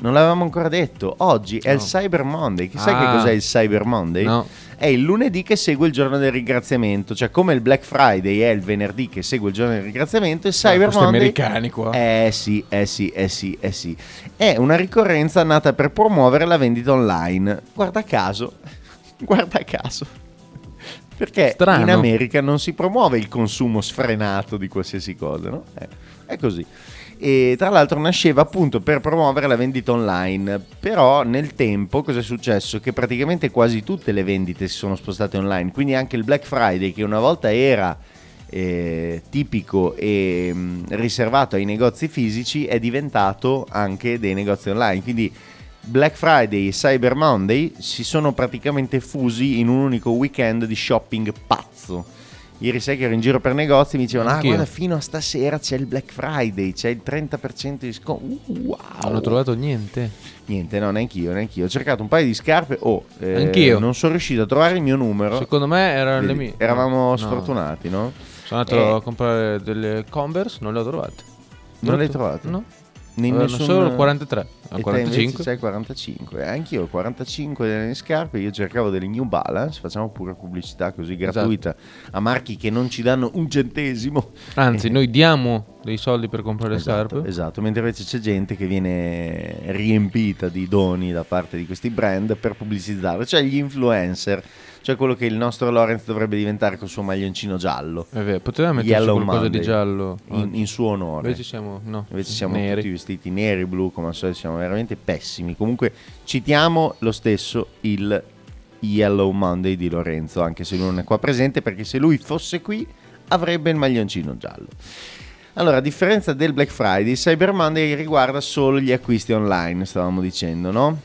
non l'avevamo ancora detto, oggi è il
No.
Cyber Monday. Sai
Ah.
che cos'è il Cyber Monday?
No.
È il lunedì che segue il giorno del ringraziamento, cioè come il Black Friday è il venerdì che segue il giorno del ringraziamento, il Cyber
questi
Monday
americani qua.
eh sì, eh sì, eh sì, eh sì. È una ricorrenza nata per promuovere la vendita online. Guarda caso, guarda caso. Perché
Strano.
in America non si promuove il consumo sfrenato di qualsiasi cosa, no? Eh, è così. E tra l'altro nasceva appunto per promuovere la vendita online, però nel tempo cosa è successo? Che praticamente quasi tutte le vendite si sono spostate online, quindi anche il Black Friday che una volta era eh, tipico e mh, riservato ai negozi fisici è diventato anche dei negozi online. Quindi Black Friday e Cyber Monday si sono praticamente fusi in un unico weekend di shopping pazzo. Ieri sai che ero in giro per negozi e mi dicevano: Ah,
Anch'io.
guarda, fino a stasera c'è il Black Friday, c'è il 30% di sconto. Uh, wow!
Non ho trovato niente.
Niente, no, neanch'io, neanch'io. Ho cercato un paio di scarpe. Oh, eh,
Anch'io.
Non sono riuscito a trovare il mio numero.
Secondo me erano le mie.
Eravamo
No.
sfortunati, no?
Sono andato
Eh.
a comprare delle Converse, non le ho trovate.
Non le hai
Trovate? No.
In
Avevano
nessun-
solo il 43.
Te
45.
invece c'hai 45. Eh, Anch'io ho 45 delle scarpe. Io cercavo delle New Balance. Facciamo pure pubblicità così gratuita a marchi che non ci danno un centesimo.
Anzi, noi diamo dei soldi per comprare le
Esatto,
scarpe.
esatto, mentre invece c'è gente che viene riempita di doni da parte di questi brand per pubblicizzare, cioè gli influencer, cioè quello che il nostro Lorenz dovrebbe diventare col suo maglioncino giallo.
È vero, poteva metterci
Yellow
qualcosa
Monday,
di giallo.
in, in suo onore.
Invece siamo, no,
Invece siamo tutti vestiti neri, blu, come al solito siamo veramente pessimi. Comunque citiamo lo stesso il Yellow Monday di Lorenzo, anche se lui non è qua presente, perché se lui fosse qui avrebbe il maglioncino giallo. Allora, a differenza del Black Friday, Cyber Monday riguarda solo gli acquisti online, stavamo dicendo, no?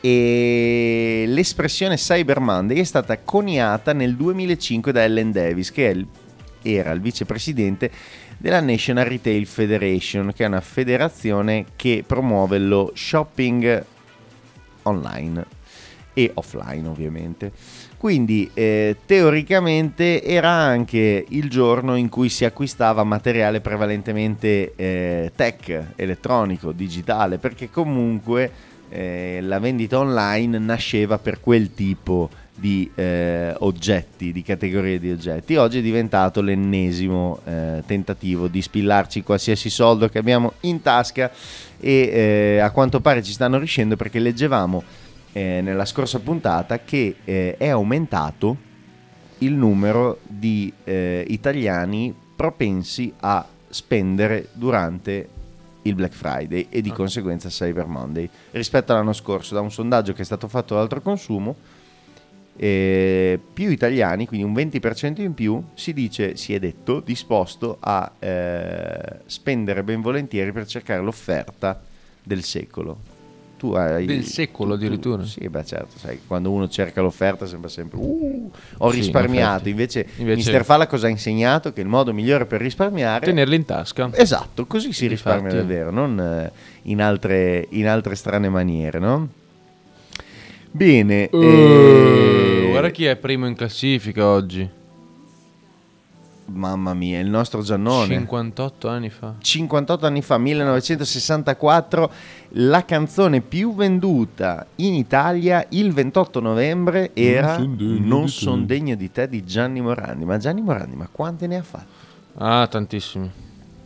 E l'espressione Cyber Monday è stata coniata nel 2005 da Ellen Davis, che era il vicepresidente della National Retail Federation, che è una federazione che promuove lo shopping online e offline ovviamente. Quindi eh, teoricamente era anche il giorno in cui si acquistava materiale prevalentemente eh, tech, elettronico, digitale, perché comunque eh, la vendita online nasceva per quel tipo di eh, oggetti, di categorie di oggetti. Oggi è diventato l'ennesimo eh, tentativo di spillarci qualsiasi soldo che abbiamo in tasca e eh, a quanto pare ci stanno riuscendo perché leggevamo eh, nella scorsa puntata che eh, è aumentato il numero di eh, italiani propensi a spendere durante il Black Friday e di conseguenza Cyber Monday rispetto all'anno scorso da un sondaggio che è stato fatto dall'altro consumo eh, più italiani, quindi un 20% in più, si dice, si è detto, disposto a eh, spendere ben volentieri per cercare l'offerta del secolo. Tu hai,
Del secolo
tu- tu-
addirittura?
sì, beh certo, sai, quando uno cerca l'offerta sembra sempre, "Uh, ho
Sì,
risparmiato, invece,
Invece-
Mister Falla cosa ha insegnato? Che il modo migliore per risparmiare
Tenerli in tasca.
Esatto, così si
Infatti.
risparmia davvero, non eh, in, altre, in altre strane maniere, no? Bene,
Uh,
eh,
Guarda chi è primo in classifica oggi.
mamma mia, il nostro Giannone.
58 anni fa.
58 anni fa, 1964, la canzone più venduta in Italia il 28 novembre era
son degno
Non
di
son degno di te di Gianni Morandi. Ma Gianni Morandi, ma quante ne ha fatte?
Ah, tantissimi.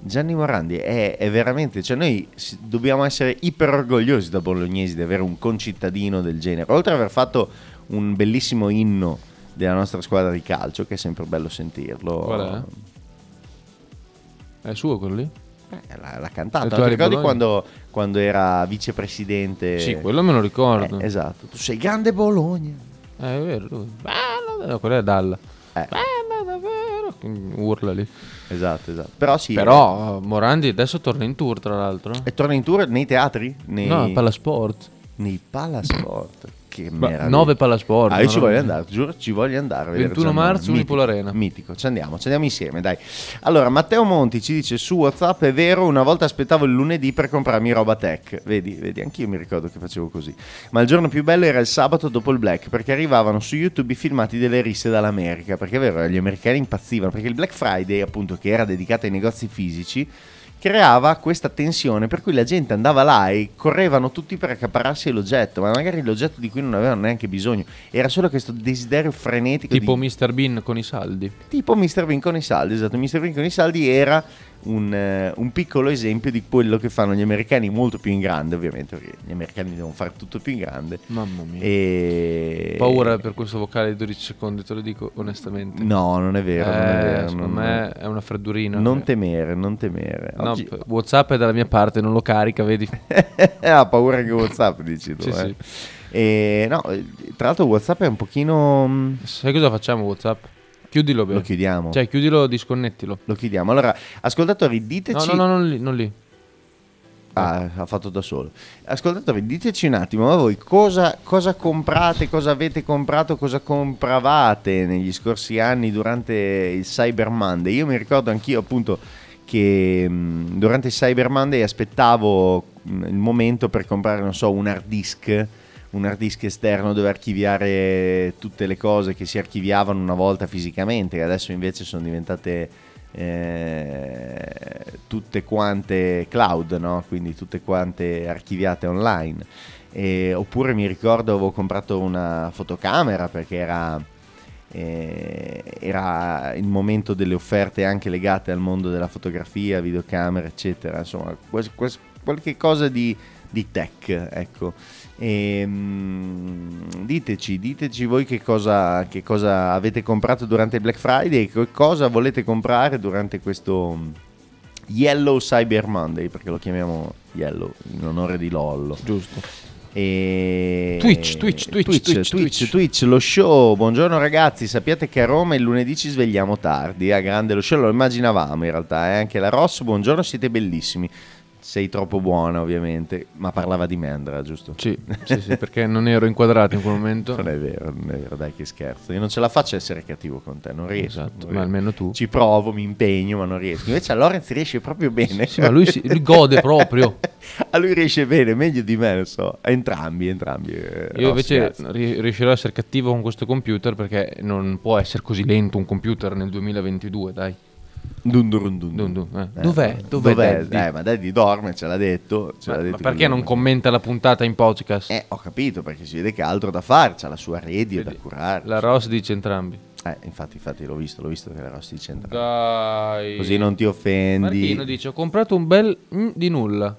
Gianni Morandi è, è veramente, cioè noi dobbiamo essere iper orgogliosi da bolognesi di avere un concittadino del genere, oltre ad aver fatto un bellissimo inno della nostra squadra di calcio, che è sempre bello sentirlo.
Qual è? È suo quello lì?
Eh, l'ha, l'ha cantato.
tu
Ti ricordi quando, quando era vicepresidente?
Sì, quello me lo ricordo.
Eh, esatto, tu sei grande Bologna.
Eh, è vero. Bella, no, quella è Dalla.
Eh.
Bella davvero. Urla lì.
Esatto, esatto. Però sì.
Però Morandi adesso torna in tour, tra l'altro.
E torna in tour nei teatri? Nei,
No, al Palasport.
nei palasport. Che meraviglia.
9 Palasport.
Ah, io ci
no?
voglio andare, giuro, ci voglio andare. a vedere
21
Giannone.
marzo, Unipol Arena.
Mitico, ci andiamo, ci andiamo insieme, dai. Allora, Matteo Monti ci dice su WhatsApp, è vero, una volta aspettavo il lunedì per comprarmi roba tech. Vedi, vedi, anch'io mi ricordo che facevo così. Ma il giorno più bello era il sabato dopo il Black, perché arrivavano su YouTube i filmati delle risse dall'America, perché è vero, gli americani impazzivano, perché il Black Friday, appunto, che era dedicato ai negozi fisici, creava questa tensione per cui la gente andava là e correvano tutti per accaparrarsi l'oggetto, ma magari l'oggetto di cui non avevano neanche bisogno. Era solo questo desiderio frenetico
Tipo
di...
Mr. Bean con i saldi.
Tipo Mr. Bean con i saldi, esatto. Mr. Bean con i saldi era un, eh, un piccolo esempio di quello che fanno gli americani molto più in grande, ovviamente, perché gli americani devono fare tutto più in grande.
Mamma mia.
E...
Paura per questo vocale di 12 secondi, te lo dico onestamente.
No, non è vero, non è
Eh,
vero.
secondo
non-
me è una freddurina.
Non temere, non temere.
No,
Oggi-
WhatsApp è dalla mia parte, non lo carica, vedi?
ha paura che WhatsApp, dici tu.
Sì,
eh. E, no, eh, tra l'altro WhatsApp è un pochino... mm,
Sai cosa facciamo WhatsApp? Chiudilo, beh.
Lo chiudiamo.
Cioè, chiudilo, disconnettilo.
Lo chiudiamo. Allora, ascoltatori, diteci...
No, no, no, non lì, non lì.
Ah, ha fatto da solo. Ascoltatori, diteci un attimo, ma voi cosa, cosa comprate, cosa avete comprato, cosa compravate negli scorsi anni durante il Cyber Monday? Io mi ricordo anch'io appunto che mh, durante il Cyber Monday aspettavo mh, il momento per comprare, non so, un hard disk, un hard disk esterno dove archiviare tutte le cose che si archiviavano una volta fisicamente, che adesso invece sono diventate eh, tutte quante cloud, no? quindi tutte quante archiviate online. E- oppure mi ricordo avevo comprato una fotocamera perché era, eh, era il momento delle offerte anche legate al mondo della fotografia, videocamere, eccetera. Insomma, qualche cosa di, di tech, ecco. E, mm, diteci, diteci voi che cosa, che cosa avete comprato durante il Black Friday e che cosa volete comprare durante questo Yellow Cyber Monday, perché lo chiamiamo Yellow in onore di Lollo.
Giusto.
E...
Twitch, Twitch, Twitch,
Twitch,
Twitch,
Twitch,
Twitch.
lo show. Buongiorno ragazzi, sappiate che a Roma il lunedì ci svegliamo tardi, a grande lo show, lo immaginavamo in realtà, eh? anche la Ross, buongiorno, siete bellissimi. Sei troppo buona ovviamente, ma parlava di Mendra, giusto?
Sì, sì, sì, perché non ero inquadrato in quel momento.
Non è vero, non è vero, dai che scherzo. Io non ce la faccio essere cattivo con te, non riesco.
Esatto,
non
ma almeno tu.
Ci provo, mi impegno, ma non riesco. Invece a Lorenz riesce proprio bene.
Sì, ma lui, si- lui gode proprio.
a lui riesce bene, meglio di me, lo so. A entrambi, entrambi. eh,
Io invece ri- riuscirò a essere cattivo con questo computer perché non può essere così lento un computer nel 2022, dai.
Dun dun dun
Dun
dun.
dun, eh.
Eh,
Dov'è? Dov'è Daddy?
Eh, ma Daddy dorme, ce l'ha detto. Ce
Ma,
l'ha
ma
detto
perché non commenta la puntata in podcast?
Eh, ho capito, perché si vede che ha altro da fare, c'ha la sua radio da curare.
La Ross dice entrambi.
Eh, infatti, infatti l'ho visto, l'ho visto che la Rossi dice entrambi.
Dai.
Così non ti offendi.
Martino dice: Ho comprato un bel mm di nulla.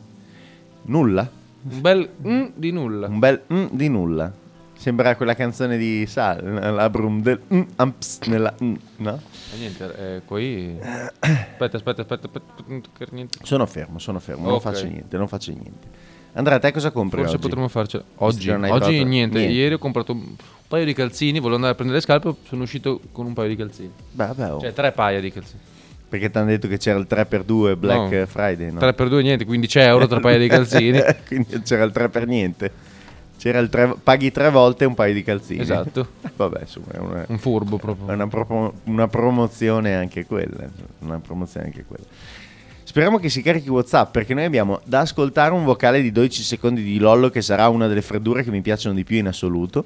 Nulla?
Un bel mm di nulla.
Un bel mm di nulla. Sembra quella canzone di Sal, la brum del mm, amps nella mm, no?
E niente, eh, qui... Aspetta, aspetta, aspetta, aspetta, non niente.
Sono fermo, sono fermo, non
Ok.
faccio niente, non faccio niente. Andrea, te cosa compri
Forse
oggi?
potremmo farcela. Oggi,
non
oggi
provato-
niente. Ieri ho comprato un paio di calzini, volevo andare a prendere le scarpe, sono uscito con un paio di calzini.
Beh, vabbè, oh.
Cioè tre paia di calzini.
Perché ti hanno detto che c'era il 3x2 Black
No.
Friday, no?
3 per 2 niente, 15 euro, tre paia di calzini.
Quindi c'era il 3 per niente. C'era il 3, paghi tre volte un paio di calzini.
Esatto.
Vabbè, insomma, è una,
Un furbo proprio.
è una, una promozione anche quella. Una promozione anche quella. Speriamo che si carichi WhatsApp perché noi abbiamo da ascoltare un vocale di 12 secondi di Lollo che sarà una delle freddure che mi piacciono di più in assoluto.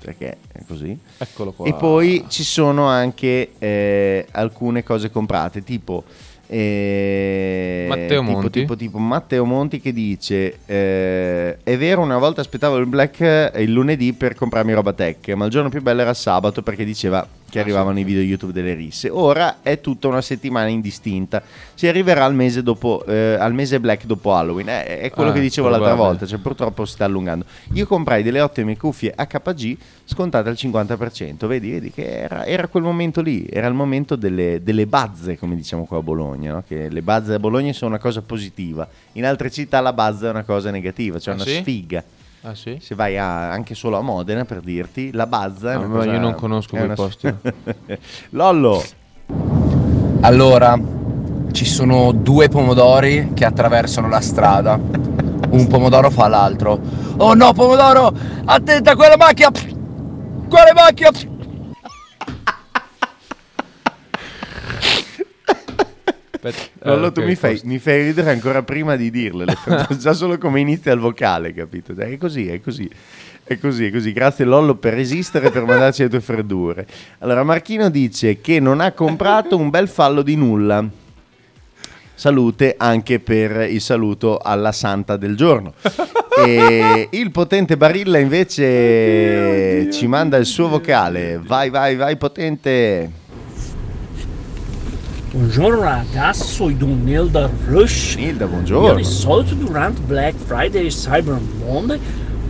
Perché è così.
Eccolo qua.
E poi ci sono anche eh, alcune cose comprate, tipo, eh,
Matteo
tipo,
Monti.
Tipo, tipo Matteo Monti che dice: eh, È vero, una volta aspettavo il black il lunedì per comprarmi roba tech, ma il giorno più bello era il sabato perché diceva che arrivavano i video YouTube delle risse. Ora è tutta una settimana indistinta. Si arriverà al mese, dopo, eh, al mese black dopo Halloween. Eh, è quello
Ah,
che dicevo l'altra volta, cioè purtroppo si sta allungando. Io comprai delle ottime cuffie HPG scontate al 50%. Vedi, vedi che era, era quel momento lì, era il momento delle, delle bazze, come diciamo qua a Bologna, no? che le bazze a Bologna sono una cosa positiva. In altre città la bazza è una cosa negativa, cioè
Ah,
una
sì?
sfiga.
Ah sì?
Se vai a- anche solo a Modena per dirti, la bazza è
No,
una
ma
cosa...
io non conosco quei posti.
Lollo!
Allora, ci sono due pomodori che attraversano la strada. Un pomodoro fa l'altro. Oh no, pomodoro! Attenta a quella macchia! Quale macchia?
Aspetta,
Lollo,
eh,
tu
ok,
mi fai, mi fai ridere ancora prima di dirle, già solo come inizia il vocale, capito? Dai, È così, è così, è così, è così. Grazie Lollo per resistere e per mandarci le tue freddure. Allora, Marchino dice che non ha comprato un bel fallo di nulla. Salute anche per il saluto alla santa del giorno. E il potente Barilla invece ci manda il suo vocale. Vai, vai, vai, potente.
Buongiorno ragazzi, sono Donilda Rush.
Nilda,
Io
buongiorno.
di solito durante Black Friday e Cyber Monday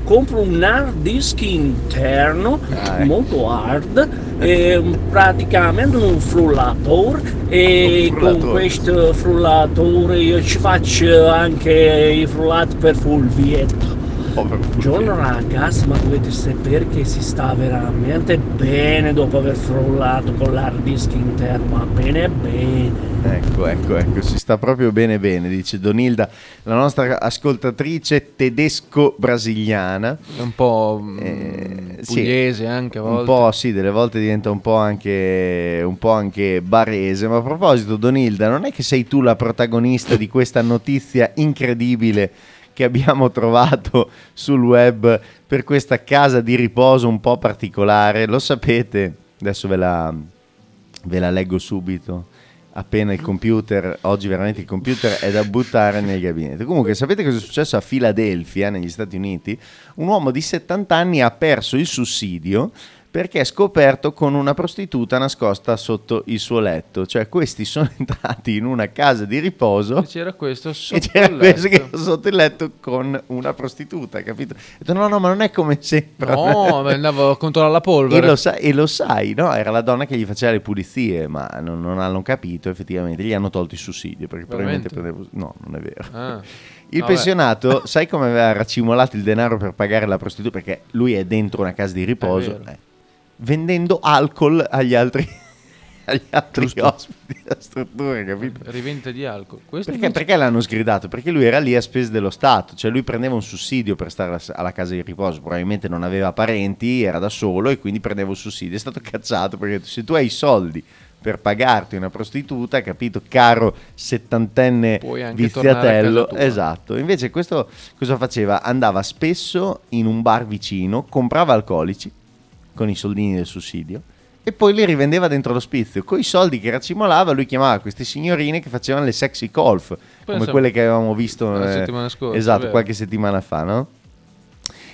compro un hard disk interno
eh.
molto hard, e praticamente un frullatore e
Un frullatore.
con questo frullatore io ci faccio anche i frullati per fulvietto. Buongiorno ragazzi, ma dovete sapere che si sta veramente bene dopo aver frullato con l'hard disk interno, ma bene bene.
Ecco, ecco, ecco, si sta proprio bene bene, dice Donilda, la nostra ascoltatrice tedesco-brasiliana.
Un po' mm,
Eh, sì.
pugliese anche a volte.
Un po' sì, delle volte diventa un po' anche un po' anche barese. Ma a proposito, Donilda, non è che sei tu la protagonista di questa notizia incredibile che abbiamo trovato sul web per questa casa di riposo un po' particolare? Lo sapete? Adesso ve la, ve la leggo subito. Appena il computer, oggi veramente il computer è da buttare nel gabinetto. Comunque, sapete cosa è successo a Filadelfia, negli Stati Uniti? Un uomo di 70 anni ha perso il sussidio perché è scoperto con una prostituta nascosta sotto il suo letto. Cioè, questi sono entrati in una casa di riposo
E c'era questo
e
sotto
c'era
il
questo
letto.
sotto il letto con una prostituta, capito? Ho detto, no, no, ma non è come sembra.
No, ma andavo a controllare la
E
polvere.
lo, sai, e lo sai, no? Era la donna che gli faceva le pulizie, ma non, non hanno capito effettivamente. Gli hanno tolto il sussidio perché probabilmente
Veramente?
prendevo. No, non è vero.
Ah.
Il
Vabbè.
pensionato, sai come aveva racimolato il denaro per pagare la prostituta? Perché lui è dentro una casa di riposo,
vero.
eh, vendendo alcol agli altri, agli altri ospiti della struttura, capito?
Rivente di alcol. Questo
Perché,
invece-
perché l'hanno sgridato? Perché lui era lì a spese dello Stato, cioè lui prendeva un sussidio per stare alla- casa di riposo, probabilmente non aveva parenti, era da solo e quindi prendeva un sussidio. È stato cacciato perché se tu hai i soldi per pagarti una prostituta, capito, caro settantenne viziatello, esatto. Invece questo cosa faceva? Andava spesso in un bar vicino, comprava alcolici con i soldini del sussidio e poi li rivendeva dentro l'ospizio. Con i soldi che racimolava, lui chiamava queste signorine che facevano le sexy golf, come quelle che avevamo visto
La
eh,
settimana scorsa,
esatto,
vero.
qualche settimana fa, no?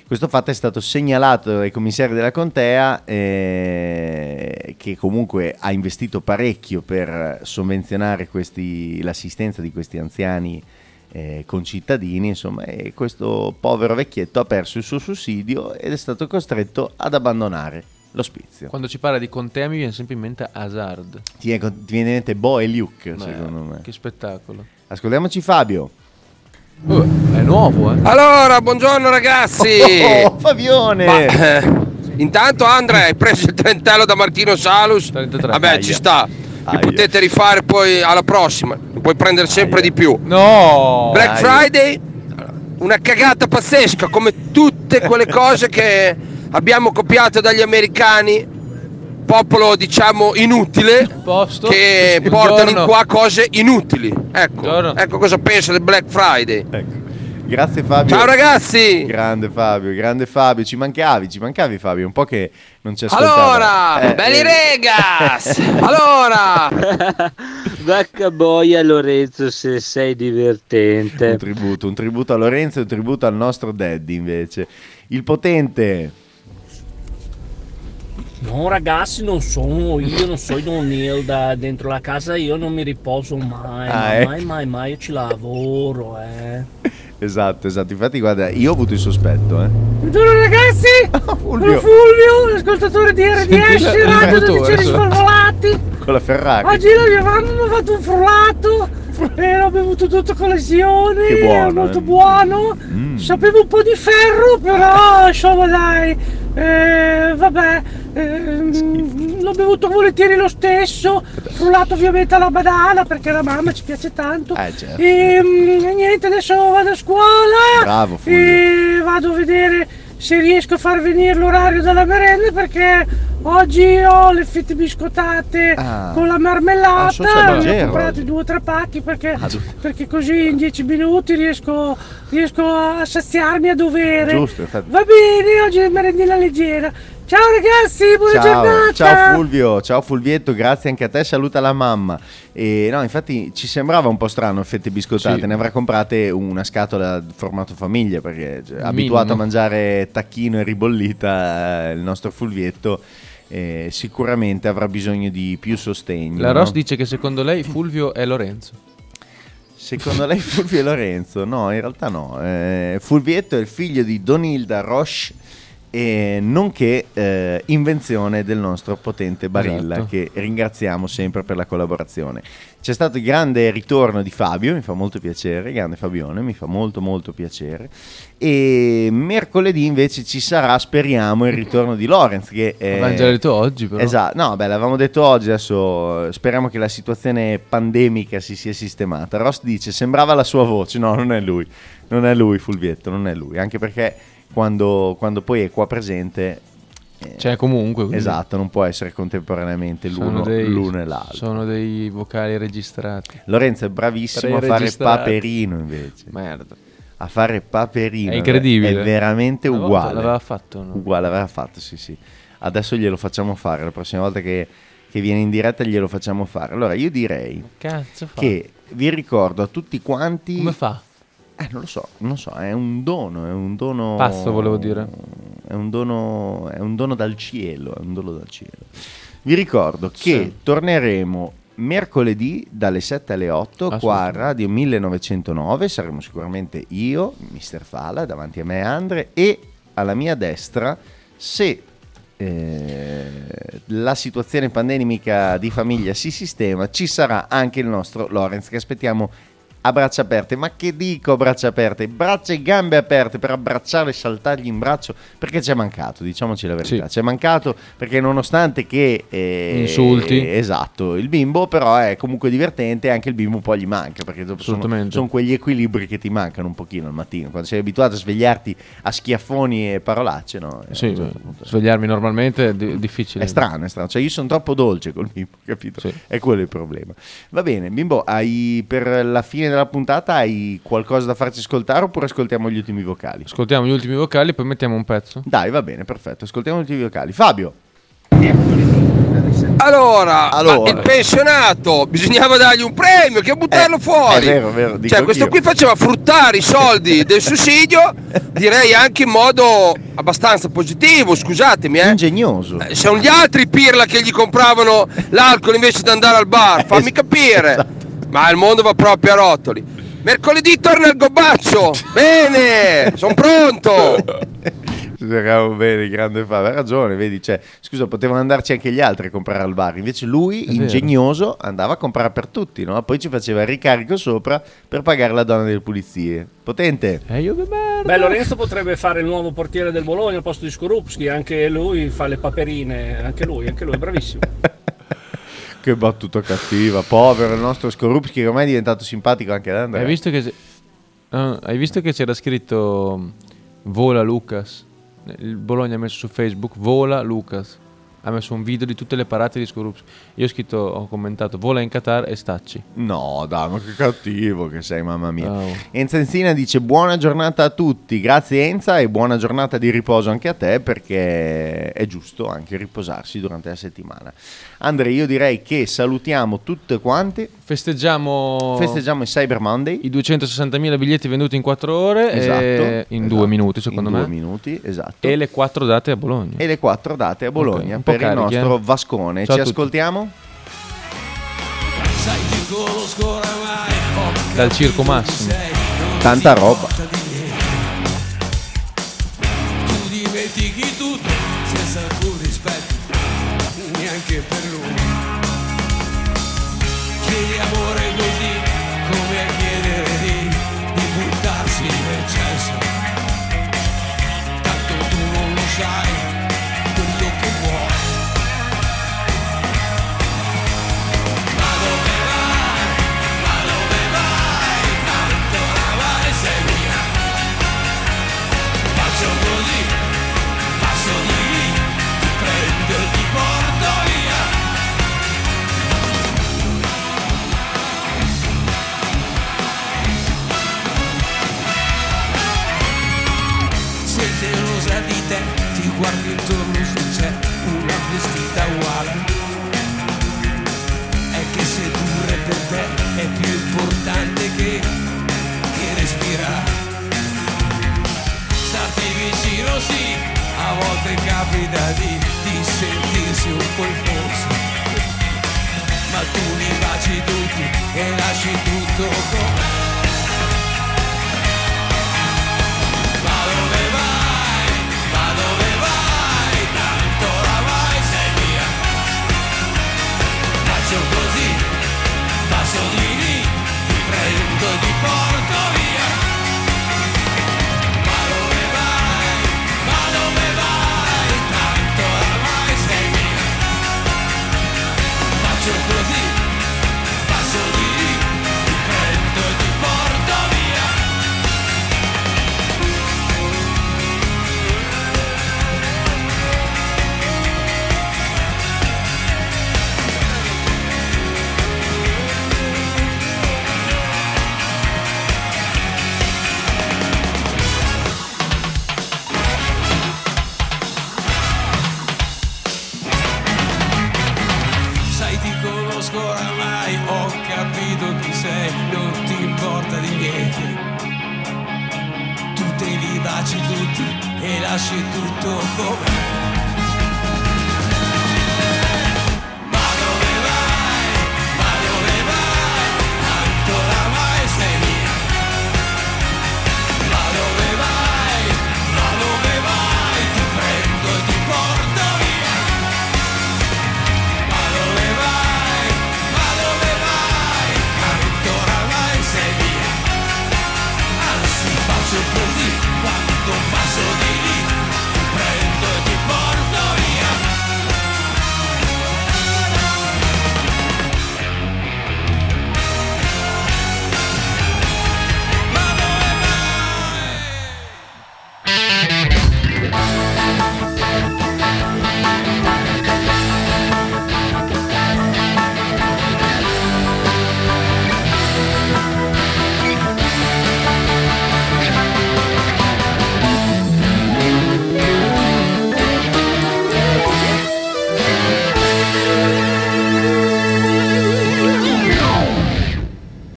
Questo fatto è stato segnalato dai commissari della contea eh, che comunque ha investito parecchio per sovvenzionare questi- l'assistenza di questi anziani eh, concittadini, insomma, e questo povero vecchietto ha perso il suo sussidio ed è stato costretto ad abbandonare l'ospizio.
Quando ci parla di Contea mi viene sempre in mente Hazard.
Ti, è- ti viene in mente Bo e Luke,
Beh,
secondo me.
Che spettacolo.
Ascoltiamoci Fabio.
Oh, è nuovo, eh.
Allora, buongiorno ragazzi.
Oh, Fabione!
Ma, eh, intanto Andrea hai preso il trentello da Martino Salus. Vabbè,
Aia.
ci sta.
Aia.
potete rifare poi alla prossima. Puoi prendere sempre di più.
No!
Black
Aia.
Friday, una cagata pazzesca, come tutte quelle cose che abbiamo copiato dagli americani. Popolo diciamo inutile
Posto.
che
Buongiorno.
portano in qua cose inutili. Ecco,
Buongiorno.
ecco cosa penso del Black Friday.
Ecco. Grazie Fabio.
Ciao ragazzi!
Grande Fabio, grande Fabio, ci mancavi, ci mancavi Fabio, un po' che non ci ascoltava.
Allora,
Eh,
belli
eh,
regas! allora,
Vacca boia Lorenzo se sei divertente.
Un tributo, un tributo a Lorenzo e un tributo al nostro daddy invece. Il potente.
No ragazzi, non sono io, non sono Don Neil da dentro la casa, io non mi riposo mai,
Ah,
ma
ecco.
mai, mai, mai, io ci lavoro, eh.
Esatto, esatto. Infatti guarda, io ho avuto il sospetto, eh.
Buongiorno ragazzi,
Fulvio.
sono Fulvio, l'ascoltatore di RDS, Radio
il
12
motore.
Svalvolati.
Con la Ferrari.
Oggi la mia mamma mi ha fatto un frullato e l'ho bevuto tutto con lesioni,
Che buono,
è molto
eh.
buono.
Mm.
Sapevo un po' di ferro, però insomma dai, eh, vabbè, ehm, l'ho bevuto volentieri lo stesso, frullato ovviamente alla banana perché alla mamma ci piace tanto.
Eh, certo.
E mm, niente, adesso vado a scuola
Bravo, Fulvio.
e vado a vedere se riesco a far venire l'orario della merenda perché oggi ho le fette biscottate
Ah.
con la
Ah,
marmellata, ne ho comprati
oggi.
due o tre pacchi perché,
Ah,
perché così in dieci minuti riesco, riesco a saziarmi a dovere.
Giusto.
Va bene, oggi è merendina leggera. Ciao ragazzi, buona
Ciao,
giornata.
ciao Fulvio, ciao Fulvietto, grazie anche a te, saluta la mamma. E no, infatti ci sembrava un po' strano fette biscottate,
Sì.
ne avrà comprate una scatola formato famiglia perché cioè, abituato a mangiare tacchino e ribollita eh, il nostro Fulvietto eh, sicuramente avrà bisogno di più sostegno.
La
no?
Ross dice che secondo lei Fulvio è Lorenzo.
Secondo lei Fulvio e Lorenzo? No, in realtà no. Eh, Fulvietto è il figlio di Donilda Roche, e nonché eh, invenzione del nostro potente Barilla,
Esatto.
che ringraziamo sempre per la collaborazione. C'è stato il grande ritorno di Fabio, mi fa molto piacere, grande Fabione, mi fa molto molto piacere. E mercoledì invece ci sarà, speriamo, il ritorno di Lorenz. Che è...
L'avevamo già detto oggi, però.
Esatto, no, beh, l'avevamo detto oggi, adesso speriamo che la situazione pandemica si sia sistemata. Ross dice, sembrava la sua voce, no, non è lui, non è lui Fulvietto, non è lui, anche perché quando, quando poi è qua presente... eh,
C'è comunque. quindi
Esatto, non può essere contemporaneamente l'uno,
dei-
l'uno e l'altro.
Sono dei vocali registrati.
Lorenzo è bravissimo a fare paperino invece.
Merda.
A fare paperino.
È incredibile.
È veramente
Una
uguale.
l'aveva fatto, no?
Uguale, aveva fatto, sì, sì. Adesso glielo facciamo fare. La prossima volta che, che viene in diretta glielo facciamo fare. Allora, io direi
Cazzo fa?
che vi ricordo a tutti quanti...
Come fa?
Eh, non lo so, non lo so, è un dono, è un dono...
Pazzo, volevo dire.
È un dono, è un dono dal cielo, è un dono dal cielo. Vi ricordo che
Sì.
torneremo mercoledì dalle 7 alle 8 qua a. Radio 1909, saremo sicuramente io, Mister Fala, davanti a me Andre e alla mia destra, se eh, la situazione pandemica di famiglia si sistema, ci sarà anche il nostro Lorenz che aspettiamo a braccia aperte. Ma che dico braccia aperte? Braccia e gambe aperte per abbracciare e saltargli in braccio perché ci è mancato, diciamoci la verità. Ci è mancato perché nonostante che... eh,
Insulti.
esatto, il bimbo però è comunque divertente e anche il bimbo poi gli manca perché sono, sono quegli equilibri che ti mancano un pochino al mattino. Quando sei abituato a svegliarti a schiaffoni e parolacce, no? Eh,
Sì,
certo
svegliarmi normalmente è di- difficile.
è strano, è strano. Cioè, io sono troppo dolce col bimbo, capito? È quello il problema. Va bene, bimbo, hai per la fine della puntata hai qualcosa da farci ascoltare oppure ascoltiamo gli ultimi vocali?
Ascoltiamo gli ultimi vocali, poi mettiamo un pezzo.
Dai, va bene, perfetto. Ascoltiamo gli ultimi vocali. Fabio.
Allora,
Allora.
il pensionato bisognava dargli un premio che buttarlo fuori.
è vero, è vero, dico
cioè, questo qui faceva fruttare i soldi del sussidio, direi anche in modo abbastanza positivo, scusatemi, eh.
Ingegnoso.
Eh, Sono gli altri pirla che gli compravano l'alcol invece di andare al bar, fammi capire. Ma il mondo va proprio a rotoli. Mercoledì torna il gobaccio. Bene, sono pronto.
Speriamo bene, grande Fabio. Ha ragione, vedi, cioè, scusa, potevano andarci anche gli altri a comprare al bar. Invece lui,
vero.
ingegnoso, andava a comprare per tutti, no? Poi ci faceva il ricarico sopra per pagare la donna delle pulizie. Potente.
E io che merda.
Beh, Lorenzo potrebbe fare il nuovo portiere del Bologna al posto di Skorupski, anche lui fa le paperine, anche lui, anche lui, è bravissimo.
Che battuta cattiva, povero il nostro Skorupski, che ormai è diventato simpatico anche ad Andrea.
Hai visto che, ah, hai visto che c'era scritto mm, Vola Lucas? Il Bologna ha messo su Facebook Vola Lucas. Ha messo un video di tutte le parate di Skorupski. Io ho scritto, ho commentato Vola in Qatar e stacci.
No, dai, ma che cattivo che sei, mamma mia. Enza Enzina dice buona giornata a tutti, grazie Enza e buona giornata di riposo anche a te perché è giusto anche riposarsi durante la settimana. Andre, io direi che salutiamo tutte quante.
Festeggiamo,
Festeggiamo il Cyber Monday.
i 260.000 biglietti venduti in 4 ore.
Esatto,
e- in
esatto.
due minuti, secondo
In
me.
due minuti, esatto.
E le 4 date a Bologna.
E le quattro date a Bologna
Ok, un po'
per il
carichi,
nostro
eh.
Vascone.
Ciao
Ci ascoltiamo?
Dal Circo Massimo.
Tanta roba.